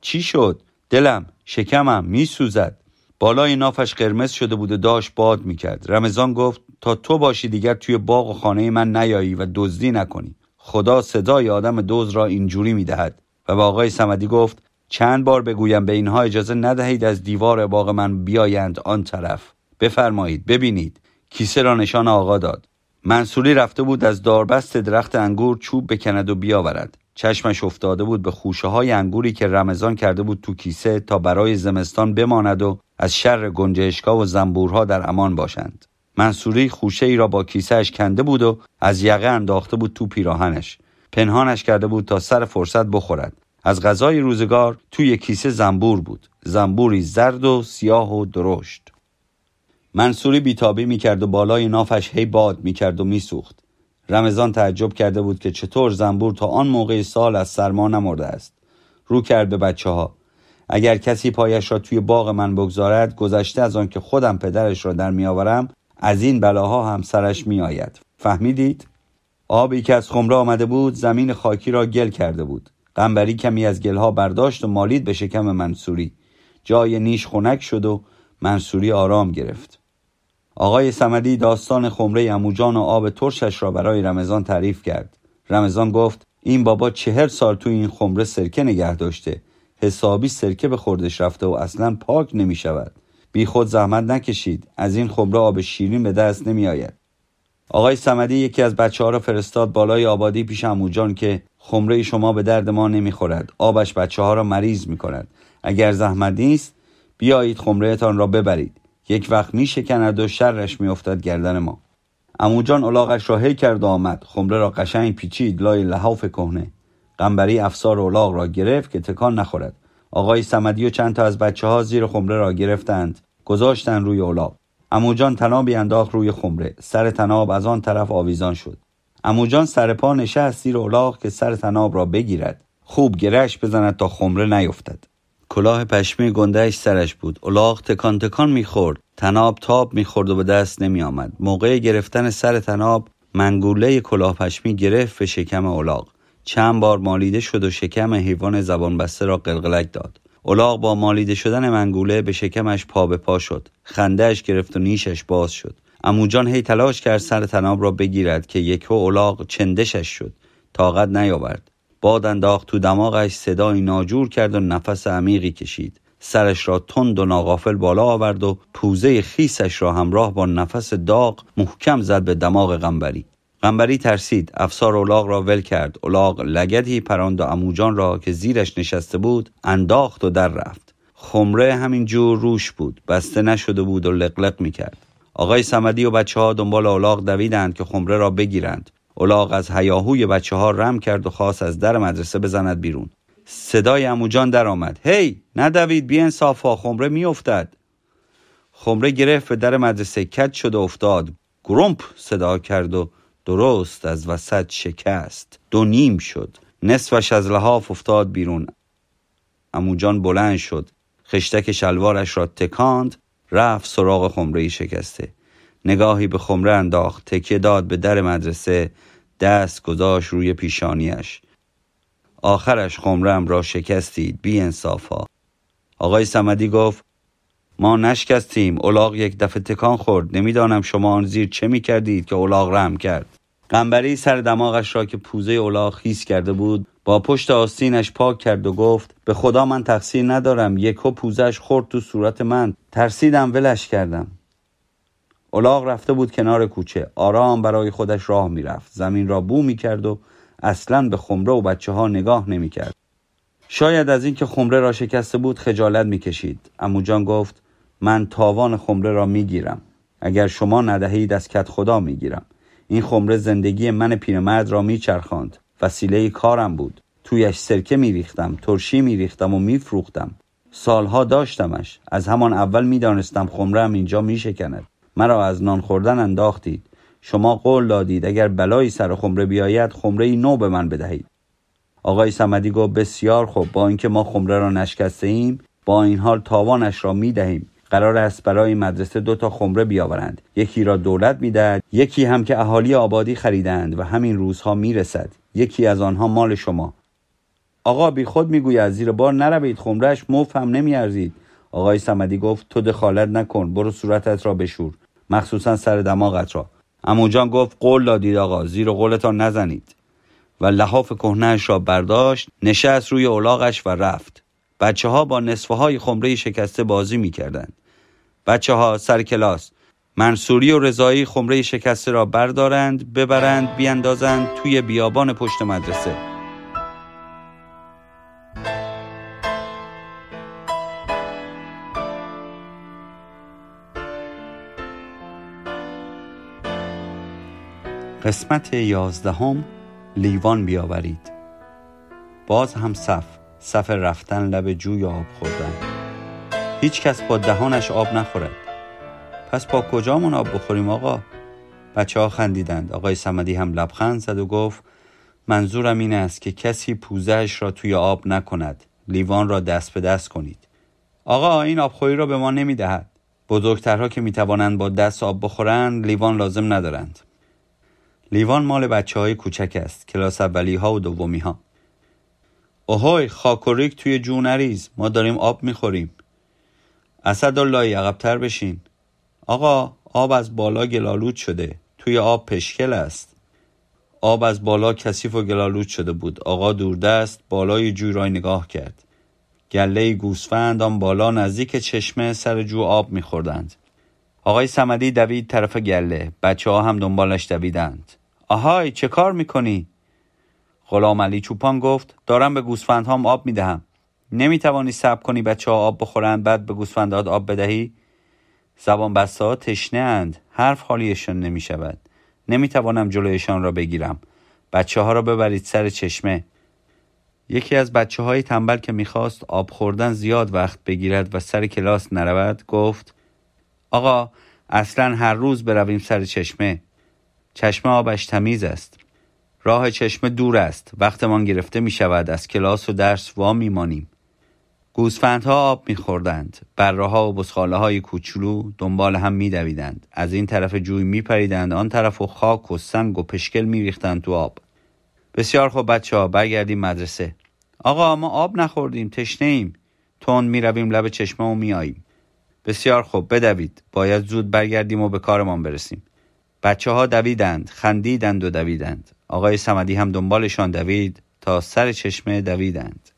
چی شد؟ دلم شکمم میسوزد. بالای نافش قرمز شده بود و داشت باد می‌کرد. رمضان گفت تا تو باشی دیگر توی باغ و خانه من نیایی و دزدی نکنی. خدا صدای آدم دوز را اینجوری می‌دهد. و به آقای سمدی گفت چند بار بگویم به اینها اجازه ندهید از دیوار باغ من بیایند آن طرف. بفرمایید ببینید. کیسه را نشان آقا داد. منصوری رفته بود از داربست درخت انگور چوب بکند و بیاورد. چشمش افتاده بود به خوشه های انگوری که رمضان کرده بود تو کیسه تا برای زمستان بماند و از شر گنجشکا و زنبورها در امان باشند. منصوری خوشه ای را با کیسهش کنده بود و از یقه انداخته بود تو پیراهنش. پنهانش کرده بود تا سر فرصت بخورد. از غذای روزگار توی کیسه زنبور بود. زنبوری زرد و سیاه و درشت. منصوری بیتابی می‌کرد و بالای نافش هی باد می‌کرد و میسوخت. رمضان تعجب کرده بود که چطور زنبور تا آن موقع سال از سرما نمرده است. رو کرد به بچه ها اگر کسی پایش را توی باغ من بگذارد گذشته از آن که خودم پدرش را در میآورم از این بلاها هم سرش میآید. فهمیدید؟ آبی که از خمره آمده بود زمین خاکی را گل کرده بود. قنبری کمی از گلها برداشت و مالید به شکم منصوری. جای نیش خنک شد و منصوری آرام گرفت. آقای سمدی داستان خمره اموجان و آب ترشش را برای رمضان تعریف کرد. رمضان گفت این بابا چهر سال تو این خمره سرکه نگه داشته. حسابی سرکه به خوردش رفته و اصلا پاک نمی شود. بی خود زحمت نکشید. از این خمره آب شیرین به دست نمی آید. آقای سمدی یکی از بچه ها را فرستاد بالای آبادی پیش اموجان که خمره شما به درد ما نمی‌خورد آبش بچه ها را مریض می کند. اگر زحمت نیست بیایید خمرهتان را ببرید. یک وقت می شکند و شرش می افتد گردن ما. اموجان الاغش را هی کرد آمد. خمره را قشنگ پیچید. لای لحاف کهنه. قنبری افسار الاغ را گرفت که تکان نخورد. آقای سمدی و چند تا از بچه ها زیر خمره را گرفتند. گذاشتن روی الاغ. اموجان تنابی انداخت روی خمره. سر تناب از آن طرف آویزان شد. اموجان سر پا نشست زیر الاغ که سر تناب را بگیرد. خوب گرش بزند تا خمره نیفتد. کلاه پشمی گندهش سرش بود. الاغ تکان تکان می‌خورد. تناب تاب می‌خورد و به دست نمی آمد موقع گرفتن سر تناب منگوله کلاه پشمی گرفت به شکم الاغ. چند بار مالیده شد و شکم حیوان زبان بسته را قلقلک داد. الاغ با مالیده شدن منگوله به شکمش پا به پا شد. خندهش گرفت و نیشش باز شد. اموجان هی تلاش کرد سر تناب را بگیرد که یکو الاغ چندشش شد. طاقت نیاورد. باد انداخت تو دماغش صدای ناجور کرد و نفس عمیقی کشید. سرش را تند و ناغافل بالا آورد و پوزه خیسش را همراه با نفس داغ محکم زد به دماغ غنبری. غنبری ترسید. افسار اولاغ را ول کرد. اولاغ لگدی پراند و اموجان را که زیرش نشسته بود انداخت و در رفت. خمره همین جور روش بود. بسته نشده بود و لقلق می کرد آقای سمدی و بچه ها دنبال اولاغ دویدند که خمره را بگیرند. اولاغ از هیاهوی بچه ها رم کرد و خواست از در مدرسه بزند بیرون. صدای اموجان در آمد. هی ندوید بی انصافا خمره میافتد. خمره گرفت به در مدرسه کج شد و افتاد. گرومپ صدا کرد و درست از وسط شکست. دو نیم شد. نصفش از لحاف افتاد بیرون. اموجان بلند شد. خشتک شلوارش را تکاند رفت سراغ خمره شکسته. نگاهی به خمره انداخت تکیه داد به در مدرسه دست گذاشت روی پیشانیش. آخرش خمرم را شکستید بی انصافا. آقای سمدی گفت ما نشکستیم اولاغ یک دفعه تکان خورد. نمی‌دانم شما آن زیر چه می کردید که اولاغ رم کرد. قنبری سر دماغش را که پوزه اولاغ خیس کرده بود با پشت آستینش پاک کرد و گفت به خدا من تقصیر ندارم یکو پوزش خورد تو صورت من. ترسیدم ولش کردم. اولاغ رفته بود کنار کوچه. آرام برای خودش راه می‌رفت. زمین را بو می‌کرد و اصلا به خمره و بچه ها نگاه نمی‌کرد. شاید از اینکه خمره را شکسته بود خجالت می‌کشید. اموجان گفت من تاوان خمره را می‌گیرم. اگر شما ندهید از کت خدا می‌گیرم. این خمره زندگی من پیرمرد را میچرخاند. وسیله کارم بود. تویش سرکه میریختم ترشی میریختم و میفروختم. سالها داشتمش. از همان اول می‌دانستم خمرم اینجا میشکند. مرا از نان خوردن انداختید. شما قول دادید اگر بلایی سر خمره بیاید خمره نو به من بدهید. آقای سمدی گفت بسیار خوب. با اینکه ما خمره را نشکسته ایم با این حال تاوانش را می دهیم قرار است برای مدرسه دو تا خمره بیاورند. یکی را دولت می‌دهد یکی هم که اهالی آبادی خریدند و همین روزها می‌رسد. یکی از آنها مال شما. آقا بی خود می‌گوید زیر بار نروید خمرش موف هم نمیارزید. آقای سمدی گفت تو دخالت نکن برو صورتت را بشور. مخصوصا سر دماغت را. اموجان گفت قول دادید آقا زیر قولتان نزنید. و لحاف کهنهاش را برداشت نشست روی اولاغش و رفت. بچه ها با نصفه های خمره شکسته بازی می‌کردند. بچه ها سر کلاس منصوری و رضایی خمره شکسته را بردارند ببرند بیاندازند توی بیابان پشت مدرسه. قسمت یازدهم لیوان بیاورید. باز هم صف صف رفتن لب جوی آب خوردن. هیچ کس با دهانش آب نخورد. پس با کجامون آب بخوریم آقا؟ بچه ها خندیدند. آقای سمدی هم لبخند زد و گفت منظورم این است که کسی پوزهش را توی آب نکند. لیوان را دست به دست کنید. آقا این آبخوری را به ما نمی دهد بزرگترها که می توانند با دست آب بخورند لیوان لازم ندارند. لیوان مال بچه های کوچک است کلاس اولی ها و دومی ها اوهوی خاکوریک توی جو نریز ما داریم آب می‌خوریم. اسداللهی عقبتر بشین. آقا آب از بالا گلالود شده توی آب پشکل است. آب از بالا کثیف و گلالود شده بود. آقا دوردست بالای جوی را نگاه کرد. گله گوسفند آن بالا نزدیک چشمه سر جو آب میخوردند. آقای سمدی دوید طرف گله. بچه ها هم دنبالش دویدند. آهای چه کار می‌کنی؟ غلام علی چوپان گفت دارم به گوسفندهام آب می‌دهم. نمی‌توانی صبر کنی بچه ها آب بخورند بعد به گوسفندات آب بدهی؟ زبان بسته ها تشنه اند حرف حالیشان نمی شود نمی توانم جلویشان را بگیرم. بچه ها را ببرید سر چشمه. یکی از بچه های تنبل که می‌خواست آب خوردن زیاد وقت بگیرد و سر کلاس نرود گفت آقا اصلا هر روز برویم سر چشمه. چشمه آبش تمیز است. راه چشمه دور است. وقتمان گرفته می شود از کلاس و درس وا می مانیم گوسفندها آب میخوردند. بره ها و بسخاله های کوچولو دنبال هم میدویدند. از این طرف جوی میپریدند. آن طرف و خاک و سنگ و پشکل میریختند تو آب. بسیار خوب بچه ها برگردیم مدرسه. آقا ما آب نخوردیم. تشنه ایم. تند می‌رویم. لب چشمه و میاییم بسیار خوب. بدوید. باید زود برگردیم و به کارمان برسیم. بچه ها دویدند خندیدند و دویدند آقای سمدی هم دنبالشان دوید تا سر چشمه دویدند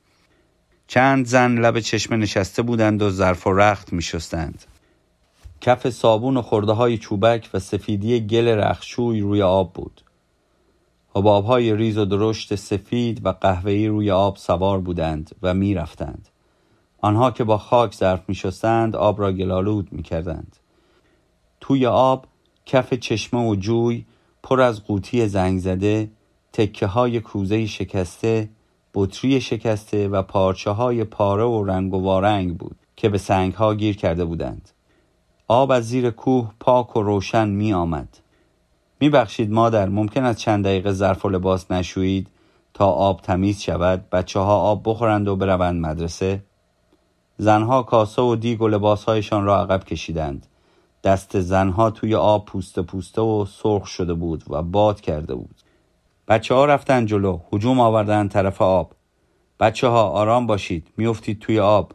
چند زن لب چشمه نشسته بودند و ظرف و رخت می شستند. کف صابون و خورده های چوبک و سفیدی گل رخشوی روی آب بود. حباب های ریز و درشت سفید و قهوه‌ای روی آب سوار بودند و می رفتند. آنها که با خاک ظرف می شستند آب را گلالود می کردند. توی آب کف چشمه و جوی پر از قوطی زنگ زده تکه های کوزه شکسته بطری شکسته و پارچه های پاره و رنگ و وارنگ بود که به سنگ ها گیر کرده بودند. آب از زیر کوه پاک و روشن می آمد می بخشید مادر ممکن است چند دقیقه ظرف و لباس نشویید تا آب تمیز شود. بچه ها آب بخورند و بروند مدرسه. زنها کاسه و دیگ و لباسهایشان را عقب کشیدند. دست زنها توی آب پوسته پوسته و سرخ شده بود و باد کرده بود. بچه ها رفتن جلو هجوم آوردن طرف آب. بچه ها آرام باشید میافتید توی آب.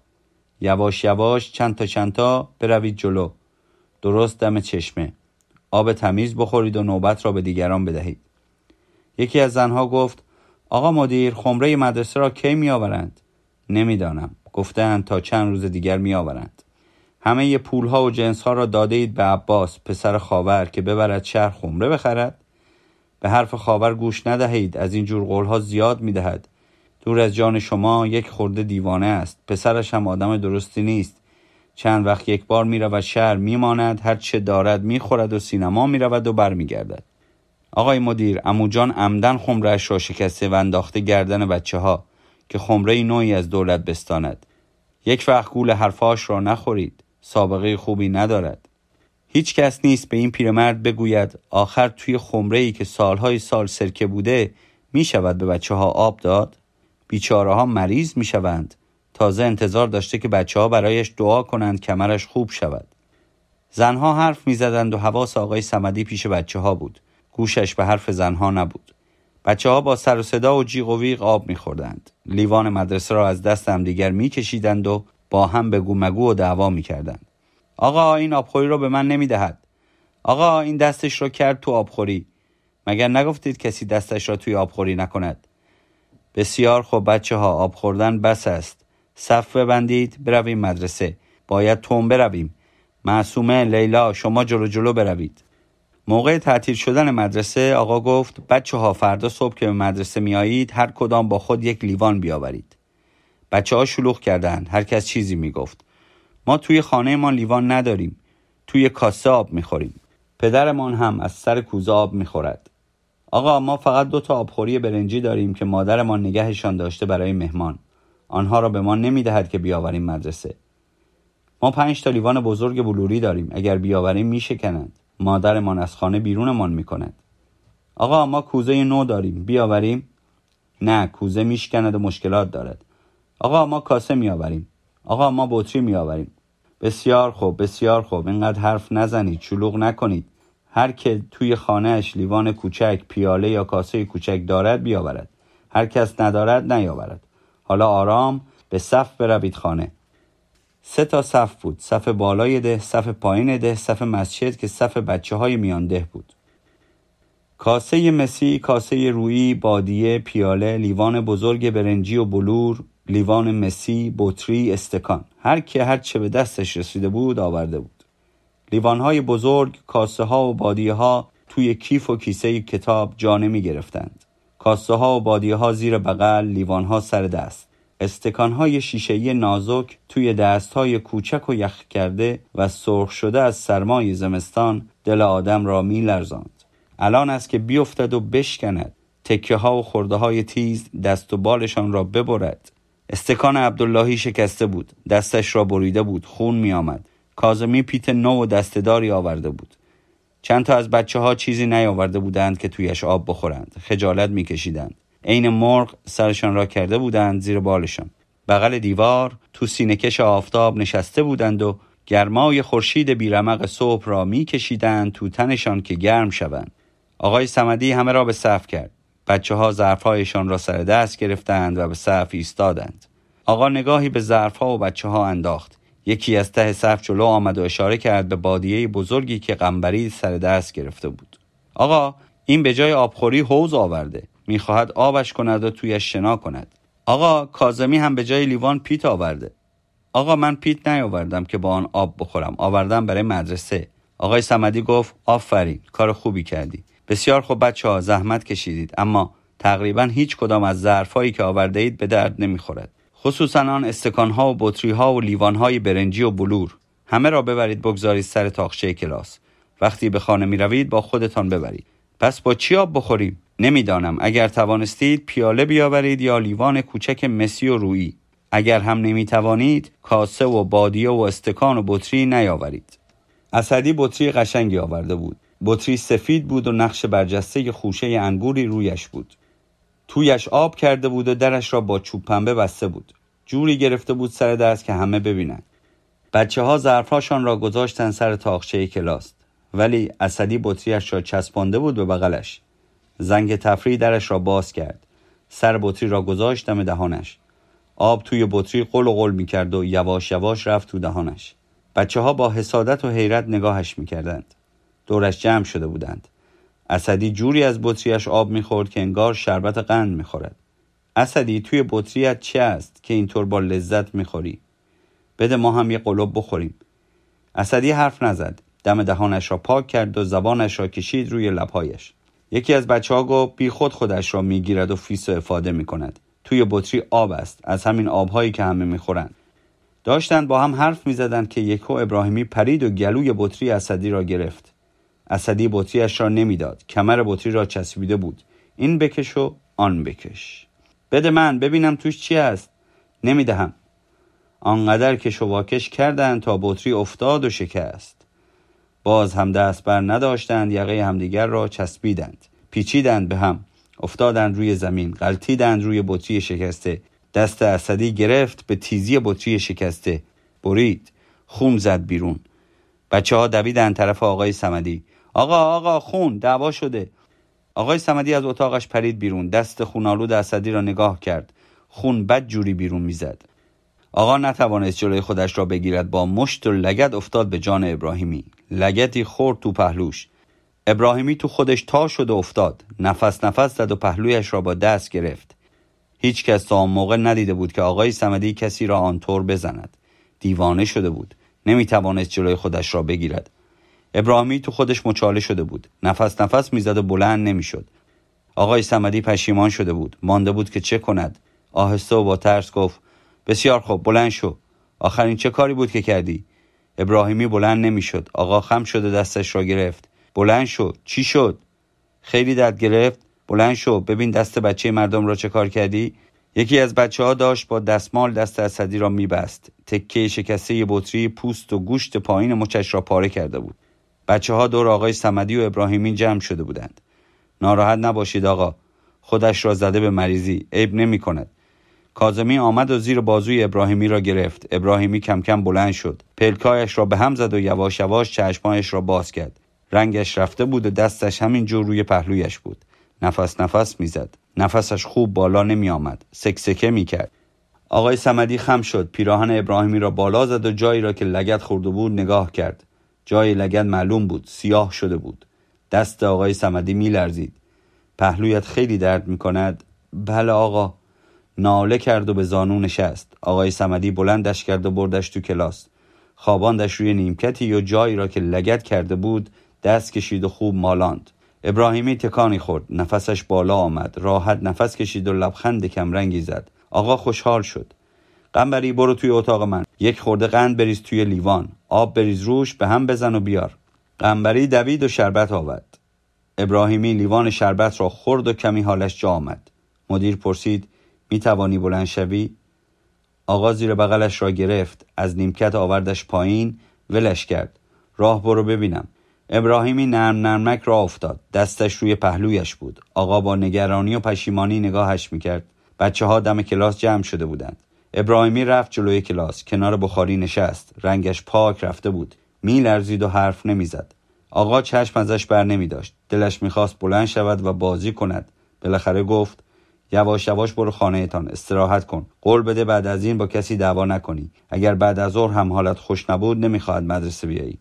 یواش یواش چند تا چند تا بروید جلو. درست دم چشمه. آب تمیز بخورید و نوبت را به دیگران بدهید. یکی از زنها گفت آقا مدیر خمره مدرسه را کی میآورند؟ نمی‌دانم. گفتند تا چند روز دیگر میآورند. همه پول ها و جنس ها را داده اید به عباس پسر خاور که ببرد شهر خمره بخرد. به حرف خاور گوش ندهید از این جور قولها زیاد می‌دهد. دور از جان شما یک خورده دیوانه است. پسرش هم آدم درستی نیست. چند وقت یک بار می رود شهر می ماند هر چه دارد می خورد و سینما می رود و برمیگردد. آقای مدیر اموجان عمدن خمرش را شکسته و انداخته گردن بچه ها که خمره نوعی از دولت بستاند. یک وقت گول حرفاش را نخورید. سابقه خوبی ندارد. هیچ کس نیست به این پیرمرد بگوید آخر توی خمره ای که سالهای سال سرکه بوده می شود به بچه ها آب داد؟ بیچاره ها مریض می شوند تازه انتظار داشته که بچه ها برایش دعا کنند کمرش خوب شود. زنها حرف می زدند و حواس آقای سمدی پیش بچه ها بود. گوشش به حرف زنها نبود. بچه ها با سر و صدا و جیغ و ویغ آب می خوردند. لیوان مدرسه را از دست همدیگر می کشیدند و با هم به مگو و دعوا می کردند. آقا این آبخوری رو به من نمی دهد. آقا این دستش را کرد تو آبخوری. مگر نگفتید کسی دستش را توی آبخوری نکند. بسیار خوب بچه ها آب خوردن بس است. صف ببندید برویم مدرسه. باید توم برویم. معصومه لیلا شما جلو جلو بروید. موقع تعطیل شدن مدرسه آقا گفت بچه ها فردا صبح که به مدرسه میایید هر کدام با خود یک لیوان بیاورید. بچه ها شلوغ کردند هر کس چیزی می‌گفت. ما توی خانه ما لیوان نداریم. توی کاسه آب می‌خوریم. پدرمان هم از سر کوزه آب می‌خورد. آقا ما فقط دو تا آبخوری برنجی داریم که مادرمان نگهشان داشته برای مهمان. آنها را به ما نمی‌دهد که بیاوریم مدرسه. ما پنج تا لیوان بزرگ بلوری داریم. اگر بیاوریم میشکنند. مادرمان از خانه بیرونمان می‌کند آقا ما کوزه نو داریم بیاوریم نه کوزه میشکند و مشکلات دارد آقا ما کاسه میآوریم. آقا ما بطری میآوریم. بسیار خوب بسیار خوب. اینقدر حرف نزنید شلوغ نکنید. هر که توی خانهش لیوان کوچک پیاله یا کاسه کوچک دارد بیاورد. هر کس ندارد نیاورد. حالا آرام به صف بروید خانه. سه تا صف بود. صف بالای ده صف پایین ده صف مسجد که صف بچه های میان ده بود. کاسه مسی کاسه رویی بادیه پیاله لیوان بزرگ برنجی و بلور لیوان مسی بطری استکان. هر که هر چه به دستش رسیده بود آورده بود. لیوان های بزرگ کاسه ها و بادیه ها توی کیف و کیسه کتاب جا نمی گرفتند کاسه ها و بادیه ها زیر بغل لیوان ها سر دست. استکانهای شیشهی نازک توی دستهای کوچک و یخ کرده و سرخ شده از سرمای زمستان دل آدم را می لرزاند. الان است که بیفتد و بشکند. تکه ها و خورده های تیز دست و بالشان را ببرد. استکان عبداللهی شکسته بود. دستش را بریده بود. خون می آمد کازمی پیت نو و دستداری آورده بود. چند تا از بچه ها چیزی نیاورده بودند که تویش آب بخورند. خجالت میکشیدند. عین مرغ سرشان را کرده بودند زیر بالشان. بغل دیوار تو سینکش آفتاب نشسته بودند و گرمای خورشید بیرمق صبح را میکشیدند تو تنشان که گرم شوند. آقای سمدی همه را به صف کرد. بچه ها ظرفهایشان را سر دست گرفتند و به صف ایستادند. آقا نگاهی به ظرفها و بچه ها انداخت. یکی از ته صف جلو آمد و اشاره کرد به بادیه بزرگی که قنبری سر دست گرفته بود. آقا این به جای آبخوری حوز آورده. می‌خواهد آبش کند و تویش شنا کند. آقا کازمی هم به جای لیوان پیت آورده. آقا من پیت نیاوردم که با آن آب بخورم. آوردم برای مدرسه. آقای سمدی گفت آفرین کار خوبی کردی. بسیار خوب بچه ها زحمت کشیدید. اما تقریبا هیچ کدام از ظرفهایی که آورده اید به درد نمی‌خورد. خصوصا آن استکان ها و بطری ها و لیوان های برنجی و بلور. همه را ببرید بگذارید سر تاخچه کلاس. وقتی به خانه می روید با خودتان ببرید. پس با چی آب بخوریم؟ نمی‌دانم. اگر توانستید پیاله بیاورید یا لیوان کوچک مسی و رویی اگر هم نمی‌توانید کاسه و بادیه و استکان و بطری نیاورید. اسدی بطری قشنگی آورده بود. بطری سفید بود و نقش برجسته خوشه انگوری رویش بود. تویش آب کرده بود و درش را با چوب پنبه بسته بود. جوری گرفته بود سر دست که همه ببینند. بچه ها ظرفهاشان را گذاشتن سر تاخچه کلاس. ولی اسدی بطریش را چسبانده بود به بغلش. زنگ تفریح درش را باز کرد. سر بطری را گذاشت دم دهانش. آب توی بطری قل و قل می‌کرد و یواش یواش رفت تو دهانش. بچه ها با حسادت و حیرت نگاهش می‌کردند. دورش جمع شده بودند. اسدی جوری از بطریش آب می‌خورد که انگار شربت قند می‌خورد. اسدی توی بطریت چه است که اینطور با لذت می‌خوری؟ بده ما هم یه قلوب بخوریم. اسدی حرف نزد. دم دهانش را پاک کرد و زبانش را کشید روی لبهایش. یکی از بچه ها گفت بی خود خودش را می‌گیرد و فیس و افاده می کند. توی بطری آب است. از همین آبهایی که همه می‌خورند. داشتند با هم حرف می‌زدند که یکو ابراهیمی پرید و گلوی بطری اسدی را گرفت. اسدی بطریش را نمی‌داد. کمر بطری را چسبیده بود. این بکش و آن بکش. بده من ببینم توش چی است نمی‌دهم. آنقدر که شواکش کردند تا بطری افتاد و شکست. باز هم دست بر نداشتند یقه همدیگر را چسبیدند. پیچیدند به هم. افتادند روی زمین. غلطیدند روی بطری شکسته. دست اسدی گرفت به تیزی بطری شکسته. برید. خون زد بیرون. بچه ها دویدن طرف آقای سمدی آقا آقا خون دعوا شده. آقای سمدی از اتاقش پرید بیرون. دست خونالود اسدی را نگاه کرد. خون بد جوری بیرون می‌زد. آقا نتوانست جلوی خودش را بگیرد. با مشت و لگت افتاد به جان ابراهیمی. لگتی خورد تو پهلوش. ابراهیمی تو خودش تا شد و افتاد. نفس نفس زد و پهلویش را با دست گرفت. هیچ کس تا آن موقع ندیده بود که آقای سمدی کسی را آنطور بزند. دیوانه شده بود. نمی توانست جلوی خودش را بگیرد. ابراهیمی تو خودش مچاله شده بود. نفس نفس می‌زد و بلند نمی‌شد. آقای سمدی پشیمان شده بود. مانده بود که چه کند. آهسته و با ترس گفت بسیار خوب بلند شو. آخرین چه کاری بود که کردی؟ ابراهیمی بلند نمی‌شد. آقا خم شده دستش را گرفت. بلند شو. چی شد؟ خیلی درد گرفت. بلند شو. ببین دست بچه مردم را چه کار کردی؟ یکی از بچه ها داشت با دستمال دست اسدی را میبست. تکه شکسته بطری پوست و گوشت پایین مچش را پاره کرده بود. بچه ها دور آقای سمدی و ابراهیمی جمع شده بودند. ناراحت نباشید آقا. خودش را زده به مریضی. عیب نمی کند کازمی آمد و زیر بازوی ابراهیمی را گرفت. ابراهیمی کم کم بلند شد. پلکایش را به هم زد و یواش یواش چشمایش را باز کرد. رنگش رفته بود و دستش همین جور روی پهلویش بود. نفس نفس می‌زد. نفسش خوب بالا نمی آمد سکسکه می کرد آقای سمدی خم شد. پیراهن ابراهیمی را بالا زد و جایی را که لگت خورده بود نگاه کرد. جای لگت معلوم بود سیاه شده بود. دست آقای سمدی می لرزید پهلویت خیلی درد می کند بله آقا. ناله کرد و به زانو نشست. آقای سمدی بلندش کرد و بردش تو کلاس. خواباندش روی نیمکتی و جایی را که لگت کرده بود دست کشید و خوب مالاند. ابراهیمی تکانی خورد. نفسش بالا آمد. راحت نفس کشید و لبخند کمرنگی زد. آقا خوشحال شد. قنبری برو توی اتاق من. یک خورده قند بریز توی لیوان. آب بریز روش به هم بزن و بیار. قنبری دوید و شربت آورد. ابراهیمی لیوان شربت را خورد و کمی حالش جا آمد. مدیر پرسید می توانی بلند شوی؟ آقا زیر بغلش را گرفت. از نیمکت آوردش پایین ولش کرد. راه برو ببینم. ابراهیمی نرم نرمک را افتاد. دستش روی پهلویش بود. آقا با نگرانی و پشیمانی نگاهش می‌کرد. بچه ها دم کلاس جمع شده بودند. ابراهیمی رفت جلوی کلاس. کنار بخاری نشست. رنگش پاک رفته بود. میلرزید و حرف نمی‌زد. آقا چشم ازش بر نمی داشت دلش می‌خواست بلند شود و بازی کند. بالاخره گفت یواش یواش برو خانه تان استراحت کن. قول بده بعد از این با کسی دعوا نکنی. اگر بعد از ظهر هم حالت خوش نبود نمی‌خواهد مدرسه بیایی.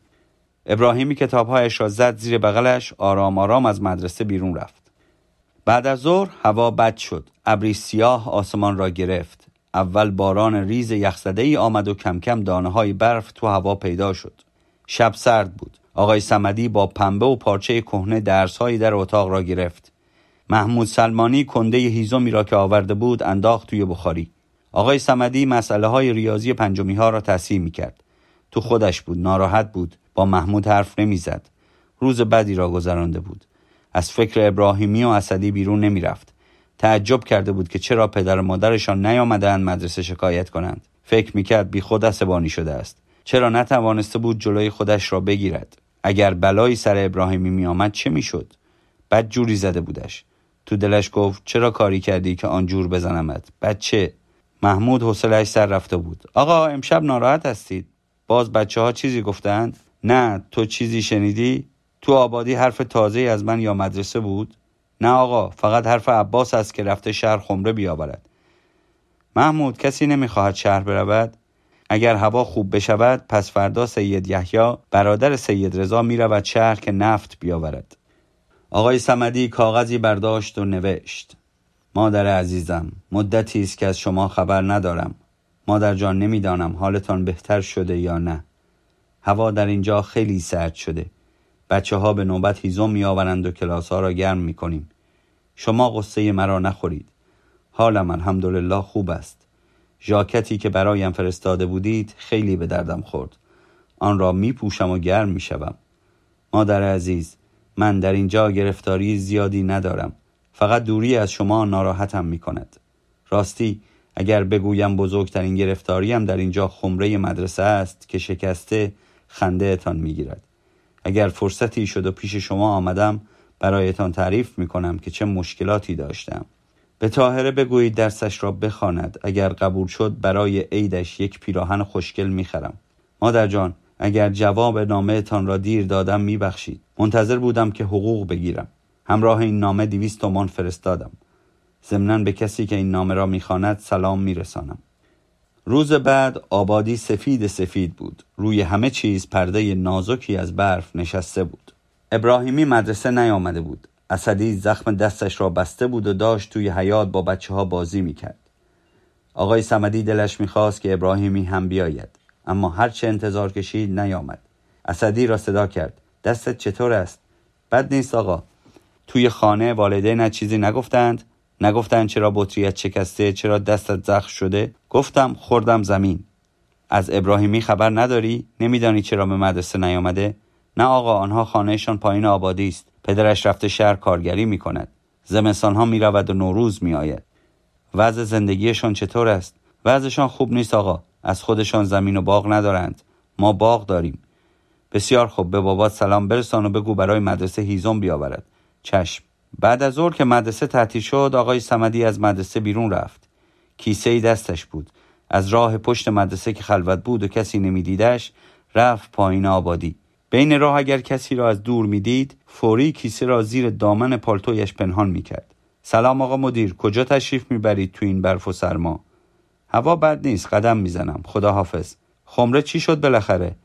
ابراهیمی کتابهایش را زد زیر بغلش. آرام آرام از مدرسه بیرون رفت. بعد از ظهر هوا بد شد. ابری سیاه آسمان را گرفت. اول باران ریز یخزده ای آمد و کم کم دانه های برف تو هوا پیدا شد. شب سرد بود. آقای سمدی با پنبه و پارچه کهنه درسهایی در اتاق را گرفت. محمود سلمانی کنده هیزمی را که آورده بود انداخت توی بخاری. آقای سمدی مسئله های ریاضی پنجمی ها را تصحیح می کرد تو خودش بود ناراحت بود با محمود حرف نمی‌زد. روز بدی را گذرانده بود. از فکر ابراهیمی و اسدی بیرون نمی‌رفت. تعجب کرده بود که چرا پدر و مادرشان نیامدند مدرسه شکایت کنند. فکر می‌کرد بی خود عصبانی شده است. چرا نتوانسته بود جلوی خودش را بگیرد. اگر بلایی سر ابراهیمی میآمد چه می‌شد؟ بد جوری زده بودش. تو دلش گفت چرا کاری کردی که آنجور بزنمت؟ بچه محمود حوصلهاش سر رفته بود. آقا امشب ناراحت هستید؟ باز بچه ها چیزی گفتند نه تو چیزی شنیدی؟ تو آبادی حرف تازه از من یا مدرسه بود؟ نه آقا فقط حرف عباس است که رفته شهر خمره بیاورد. محمود کسی نمی‌خواهد شهر برود؟ اگر هوا خوب بشود پس فردا سید یحیی برادر سید رضا می‌رود شهر که نفت بیاورد. آقای سمدی کاغذی برداشت و نوشت. مادر عزیزم مدتی است که از شما خبر ندارم. مادر جان نمی‌دانم حالتان بهتر شده یا نه. هوا در اینجا خیلی سرد شده. بچه ها به نوبت هیزم می آورند و کلاس ها را گرم می کنیم شما قصه مرا نخورید. حالم الحمدلله خوب است. ژاکتی که برایم فرستاده بودید خیلی به دردم خورد. آن را می پوشم و گرم می شوم مادر عزیز من در اینجا گرفتاری زیادی ندارم. فقط دوری از شما ناراحتم می کند راستی اگر بگویم بزرگترین گرفتاریم در اینجا خمره مدرسه است که شکسته خنده اتان می گیرد. اگر فرصتی شد و پیش شما آمدم برایتان تعریف می کنم که چه مشکلاتی داشتم. به تاهره بگویید درسش را بخواند. اگر قبول شد برای عیدش یک پیراهن خوشگل می‌خرم. مادر جان اگر جواب نامه تان را دیر دادم میبخشید. منتظر بودم که حقوق بگیرم. همراه این نامه دیویست تومان فرستادم. ضمنا به کسی که این نامه را می‌خواند سلام میرسانم. روز بعد آبادی سفید سفید بود. روی همه چیز پرده نازکی از برف نشسته بود. ابراهیمی مدرسه نیامده بود. اسدی زخم دستش را بسته بود و داشت توی حیات با بچه ها بازی می‌کرد. آقای سمدی دلش می‌خواست که ابراهیمی هم بیاید اما هرچه انتظار کشید نیامد. اسدی را صدا کرد. دستت چطور است؟ بد نیست آقا. توی خانه والدینت چیزی نگفتند؟ نگفتند چرا بطریت شکسته چرا دستت زخم شده؟ گفتم خوردم زمین. از ابراهیمی خبر نداری؟ نمیدانی چرا به مدرسه نیامده؟ نه آقا آنها خانهشان پایین آبادی است. پدرش رفته شهر کارگری می کند زمستان ها می رود و نوروز می آید وضع زندگیشان چطور است؟ وضعشان خوب نیست آقا. از خودشان زمین و باغ ندارند. ما باغ داریم. بسیار خوب. به بابات سلام برسان و بگو برای مدرسه هیزم بیاورد. چشم. بعد از ظهر که مدرسه تعطیل شد آقای سمدی از مدرسه بیرون رفت. کیسه دستش بود. از راه پشت مدرسه که خلوت بود و کسی نمیدیدش رفت پایین آبادی. بین راه اگر کسی را از دور می‌دید فوری کیسه را زیر دامن پالتویش پنهان می‌کرد. سلام آقا مدیر کجا تشریف می‌برید تو این برف و سرما? هوا بد نیست قدم می‌زنم. خدا حافظ. خمره چی شد بالاخره؟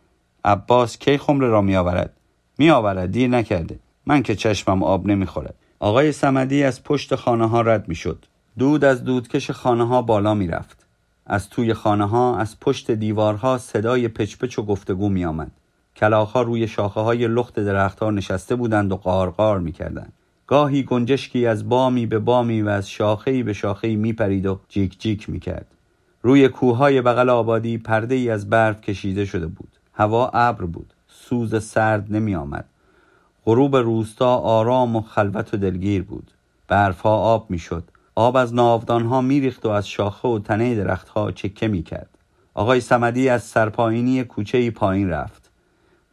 عباس کی خمره را میآورد؟ میآورد دیر نکرده. من که چشمم آب نمی‌خورد. آقای سمدی از پشت خانه ها رد می‌شد. دود از دودکش خانه ها بالا می‌رفت. از توی خانه ها از پشت دیوارها صدای پچپچ و گفتگو می آمد. کلاخها روی شاخه های لخت درختها نشسته بودند و قارقار می‌کردند. گاهی گنجشکی از بامی به بامی و از شاخهی به شاخهی میپرید و جیک جیک می‌کرد. روی کوههای بغل آبادی پرده ای از برف کشیده شده بود. هوا ابر بود. سوز سرد نمی آمد غروب روستا آرام و خلوت و دلگیر بود. برفها آب می‌شد. آب از ناودانها میریخت و از شاخه و تنه درختها چکه می‌کرد. آقای سمدی از سرپایینی کوچه پایین رفت.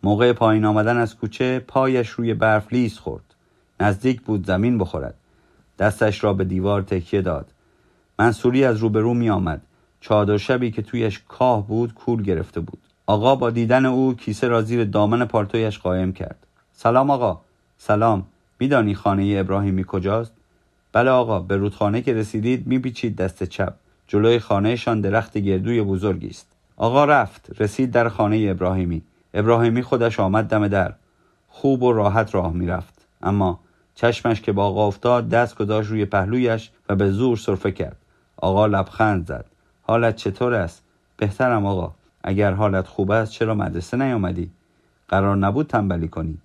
موقع پایین آمدن از کوچه پایش روی برف لیز خورد. نزدیک بود زمین بخورد. دستش را به دیوار تکیه داد. منصوری از روبرو می آمد چادر شبی که تویش کاه بود کول گرفته بود. آقا با دیدن او کیسه را زیر دامن پالتویش قایم کرد. سلام آقا. سلام. میدانی خانه ابراهیمی کجاست؟ بله آقا به رودخانه که رسیدید میپیچید دست چپ. جلوی خانهشان درخت گردوی بزرگی است. آقا رفت رسید در خانه ابراهیمی. ابراهیمی خودش آمد دم در. خوب و راحت راه می‌رفت. اما چشمش که با آقا افتاد دست گذاشت روی پهلویش و به زور صرفه کرد. آقا لبخند زد. حالت چطور است؟ بهترم آقا. اگر حالت خوب است چرا مدرسه نیامدی؟ قرار نبود تنبلی کنی.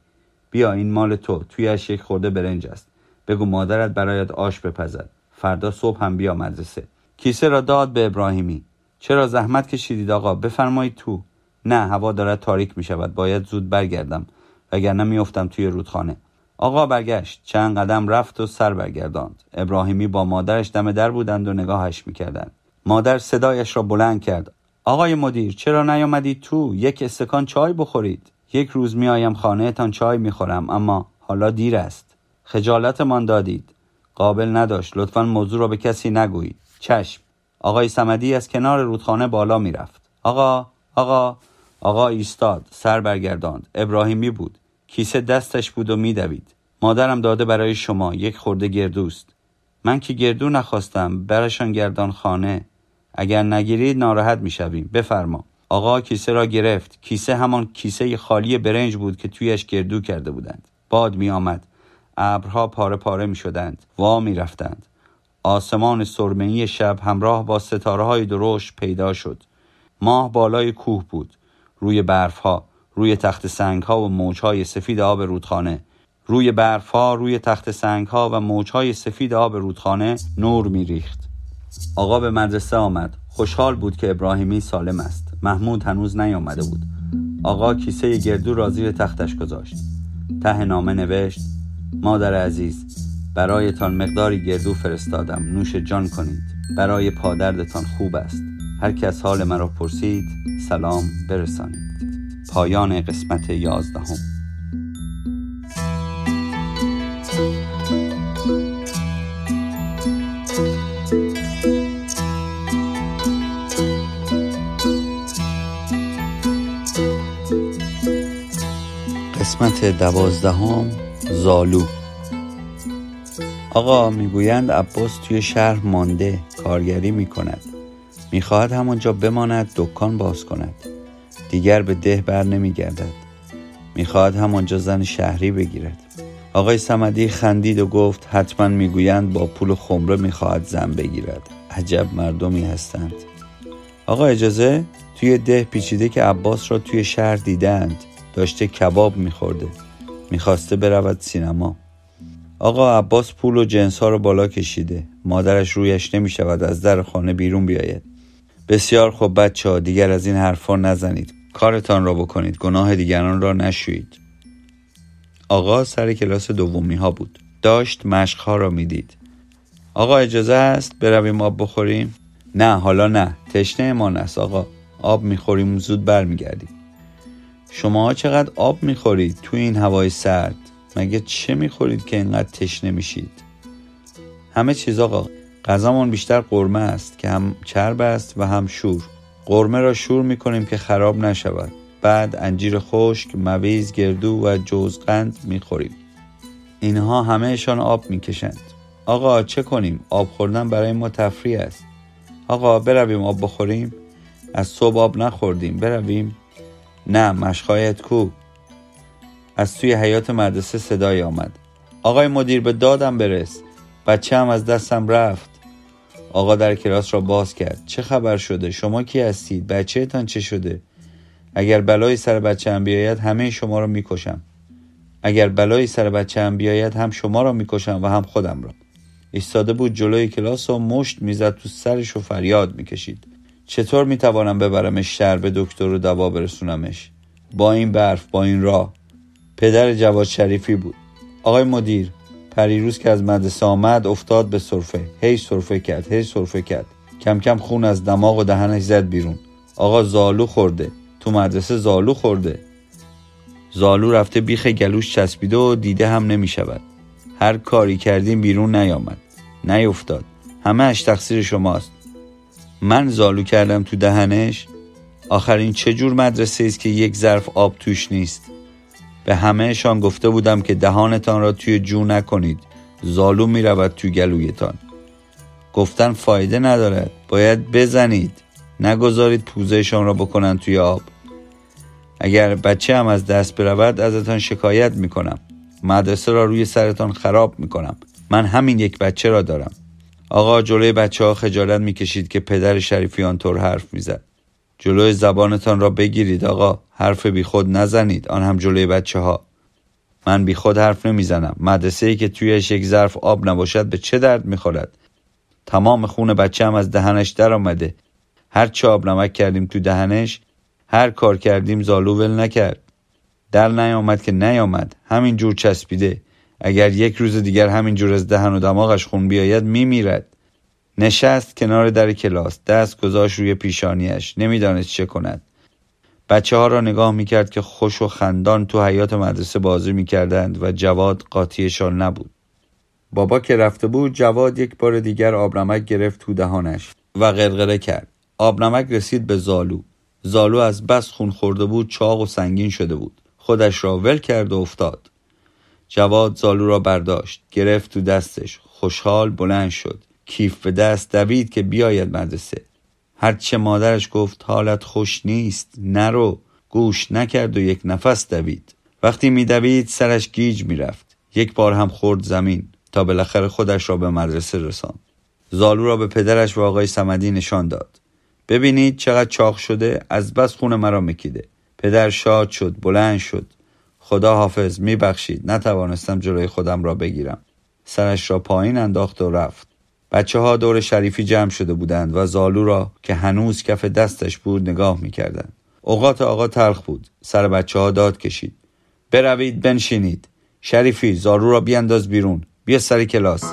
بیا این مال تو. تویش یک خورده برنج است. بگو مادرت برایت آش بپزد. فردا صبح هم بیا مدرسه. کیسه را داد به ابراهیمی. چرا زحمت کشیدید آقا؟ بفرمایید تو. نه هوا دارد تاریک می شود باید زود برگردم. وگرنه میافتم توی رودخانه. آقا برگشت. چند قدم رفت و سر برگرداند. ابراهیمی با مادرش دم در بودند و نگاهش می‌کردند. مادر صدایش را بلند کرد. آقای مدیر چرا نیامدید تو؟ یک استکان چای بخورید. یک روز میآیم خانهتان چای می‌خورم اما حالا دیر است. خجالتمان دادید. قابل نداشت. لطفا موضوع را به کسی نگویید. چشم. آقای سمدی از کنار رودخانه بالا می‌رفت. آقا آقا آقا ایستاد. سر برگرداند. ابراهیمی بود. کیسه دستش بود و میدوید. مادرم داده برای شما. یک خورده گردوست. من که گردو نخواستم. برشان گردان خانه. اگر نگیرید ناراحت می‌شویم. بفرما. آقا کیسه را گرفت. کیسه همان کیسه خالی برنج بود که تویش گردو کرده بودند. باد می آمد ابرها پاره پاره می شدند وا می رفتند آسمان سرمهی شب همراه با ستاره های درشت پیدا شد. ماه بالای کوه بود. روی برفها روی تخت سنگها و موجهای سفید آب رودخانه. روی برفها روی تخت سنگها و موجهای سفید آب رودخانه نور میریخت. آقا به مدرسه آمد. خوشحال بود که ابراهیمی سالم است. محمود هنوز نیامده بود. آقا کیسه گردو را زیر تختش گذاشت. ته نامه نوشت مادر عزیز برایتان مقداری گردو فرستادم. نوش جان کنید. برای پادردتان خوب است. هر کس حال مرا پرسید سلام برسانید. پایان قسمت یازدهم. قسمت دوازدهم. زالو. آقا می‌گویند عباس توی شهر مانده کارگری می‌کند. می‌خواهد همانجا بماند دکان باز کند. دیگر به ده بر نمیگردد. می‌خواهد همانجا زن شهری بگیرد. آقای سمدی خندید و گفت حتما می‌گویند با پول خمره می‌خواهد زن بگیرد. عجب مردمی هستند. آقا اجازه؟ توی ده پیچیده که عباس را توی شهر دیدند داشته کباب میخورده. می‌خواسته برود سینما. آقا عباس پول و جنس ها رو بالا کشیده. مادرش رویش نمی شود از در خانه بیرون بیاید. بسیار خوب بچه ها دیگر از این حرفا نزنید. کارتان را بکنید. گناه دیگران را نشویید آقا سر کلاس دومی ها بود. داشت مشق ها را می‌دید. آقا اجازه است برویم آب بخوریم؟ نه حالا نه. تشنه ما است آقا. آب می‌خوریم زود برمیگردیم. شما چقدر آب می‌خورید تو این هوای سرد؟ مگه چه می‌خورید که اینقدر تشنه میشید همه چیز آقا غذامون بیشتر قرمه است که هم چرب است و هم شور. قرمه را شور می‌کنیم که خراب نشود. بعد انجیر خشک مویز گردو و جوزقند می‌خوریم. اینها همهشان آب می‌کشند. آقا چه کنیم؟ آب خوردن برای ما تفریح است. آقا برویم آب بخوریم. از صبح آب نخوردیم برویم نه مشخایت کو از توی حیات مدرسه صدای آمد. آقای مدیر به دادم برس. بچه هم از دستم رفت. آقا در کلاس را باز کرد. چه خبر شده؟ شما کی هستید؟ بچه تان چه شده؟ اگر بلایی سر بچه هم بیاید همه شما را می‌کشم. اگر بلایی سر بچه هم بیاید هم شما را می‌کشم و هم خودم را. ایستاده بود جلوی کلاس و مشت می‌زد تو سرش و فریاد می‌کشید. چطور می‌توانم ببرمش شهر به دکتر و دوا برسونمش؟ با این برف با این راه. پدر جواد شریفی بود. آقای مدیر پریروز که از مدرسه آمد افتاد به صرفه هی صرفه کرد هی صرفه کرد. کم کم خون از دماغ و دهنش زد بیرون. آقا زالو خورده. تو مدرسه زالو خورده. زالو رفته بیخ گلوش چسبیده و دیده هم نمی شود هر کاری کردیم بیرون نیامد. نیفتاد. همه اش تقصیر شماست. من زالو کردم تو دهنش؟ آخرین چه جور مدرسه است که یک ظرف آب توش نیست؟ به همهشان گفته بودم که دهانتان را توی جو نکنید. زالو می رود توی گلویتان. گفتن فایده ندارد. باید بزنید. نگذارید پوزهشان را بکنن توی آب. اگر بچه هم از دست برود ازتان شکایت می کنم مدرسه را روی سرتان خراب می کنم من همین یک بچه را دارم. آقا جلوی بچه ها خجالت می کشید که پدر شریفی آنطور حرف می‌زد. جلوی زبانتان را بگیرید آقا. حرف بیخود نزنید. آن هم جلوی بچه ها من بیخود حرف نمی‌زنم. مدرسه ای که تویش یک ظرف آب نباشد به چه درد می‌خورد؟ تمام خون بچه هم از دهنش در آمده. هر چه آب نمک کردیم تو دهنش هر کار کردیم زالو ول نکرد. در نیامد که نیامد. همین جور چسبیده. اگر یک روز دیگر همین جور از دهن و دماغش خون بیاید میمیرد. نشست کنار در کلاس دست گذاشت روی پیشانیش نمی‌دانست چه کند. بچه ها را نگاه می‌کرد که خوش و خندان تو حیات مدرسه بازی می‌کردند و جواد قاطیشان نبود. بابا که رفته بود جواد یک بار دیگر آبنمک گرفت تو دهانش و غرغره کرد. آبنمک رسید به زالو. زالو از بس خون خورده بود چاق و سنگین شده بود. خودش را ول کرد و افتاد. جواد زالو را برداشت گرفت تو دستش. خوشحال بلند شد. کیف به دست دوید که بیاید مدرسه. هرچه مادرش گفت حالت خوش نیست نرو. گوش نکرد و یک نفس دوید. وقتی میدوید سرش گیج می‌رفت. یک بار هم خورد زمین تا بالاخره خودش را به مدرسه رساند. زالو را به پدرش و آقای سمدی نشان داد. ببینید چقدر چاق شده از بس خون مرا مکیده پدر شاد شد بلند شد. خدا حافظ میبخشید. نتوانستم جلوی خودم را بگیرم. سرش را پایین انداخت و رفت. بچه ها دور شریفی جمع شده بودند و زالو را که هنوز کف دستش بود نگاه می‌کردند. اوقات آقا تلخ بود. سر بچه ها داد کشید. بروید بنشینید. شریفی زارو را بیانداز بیرون. بیا سر کلاس.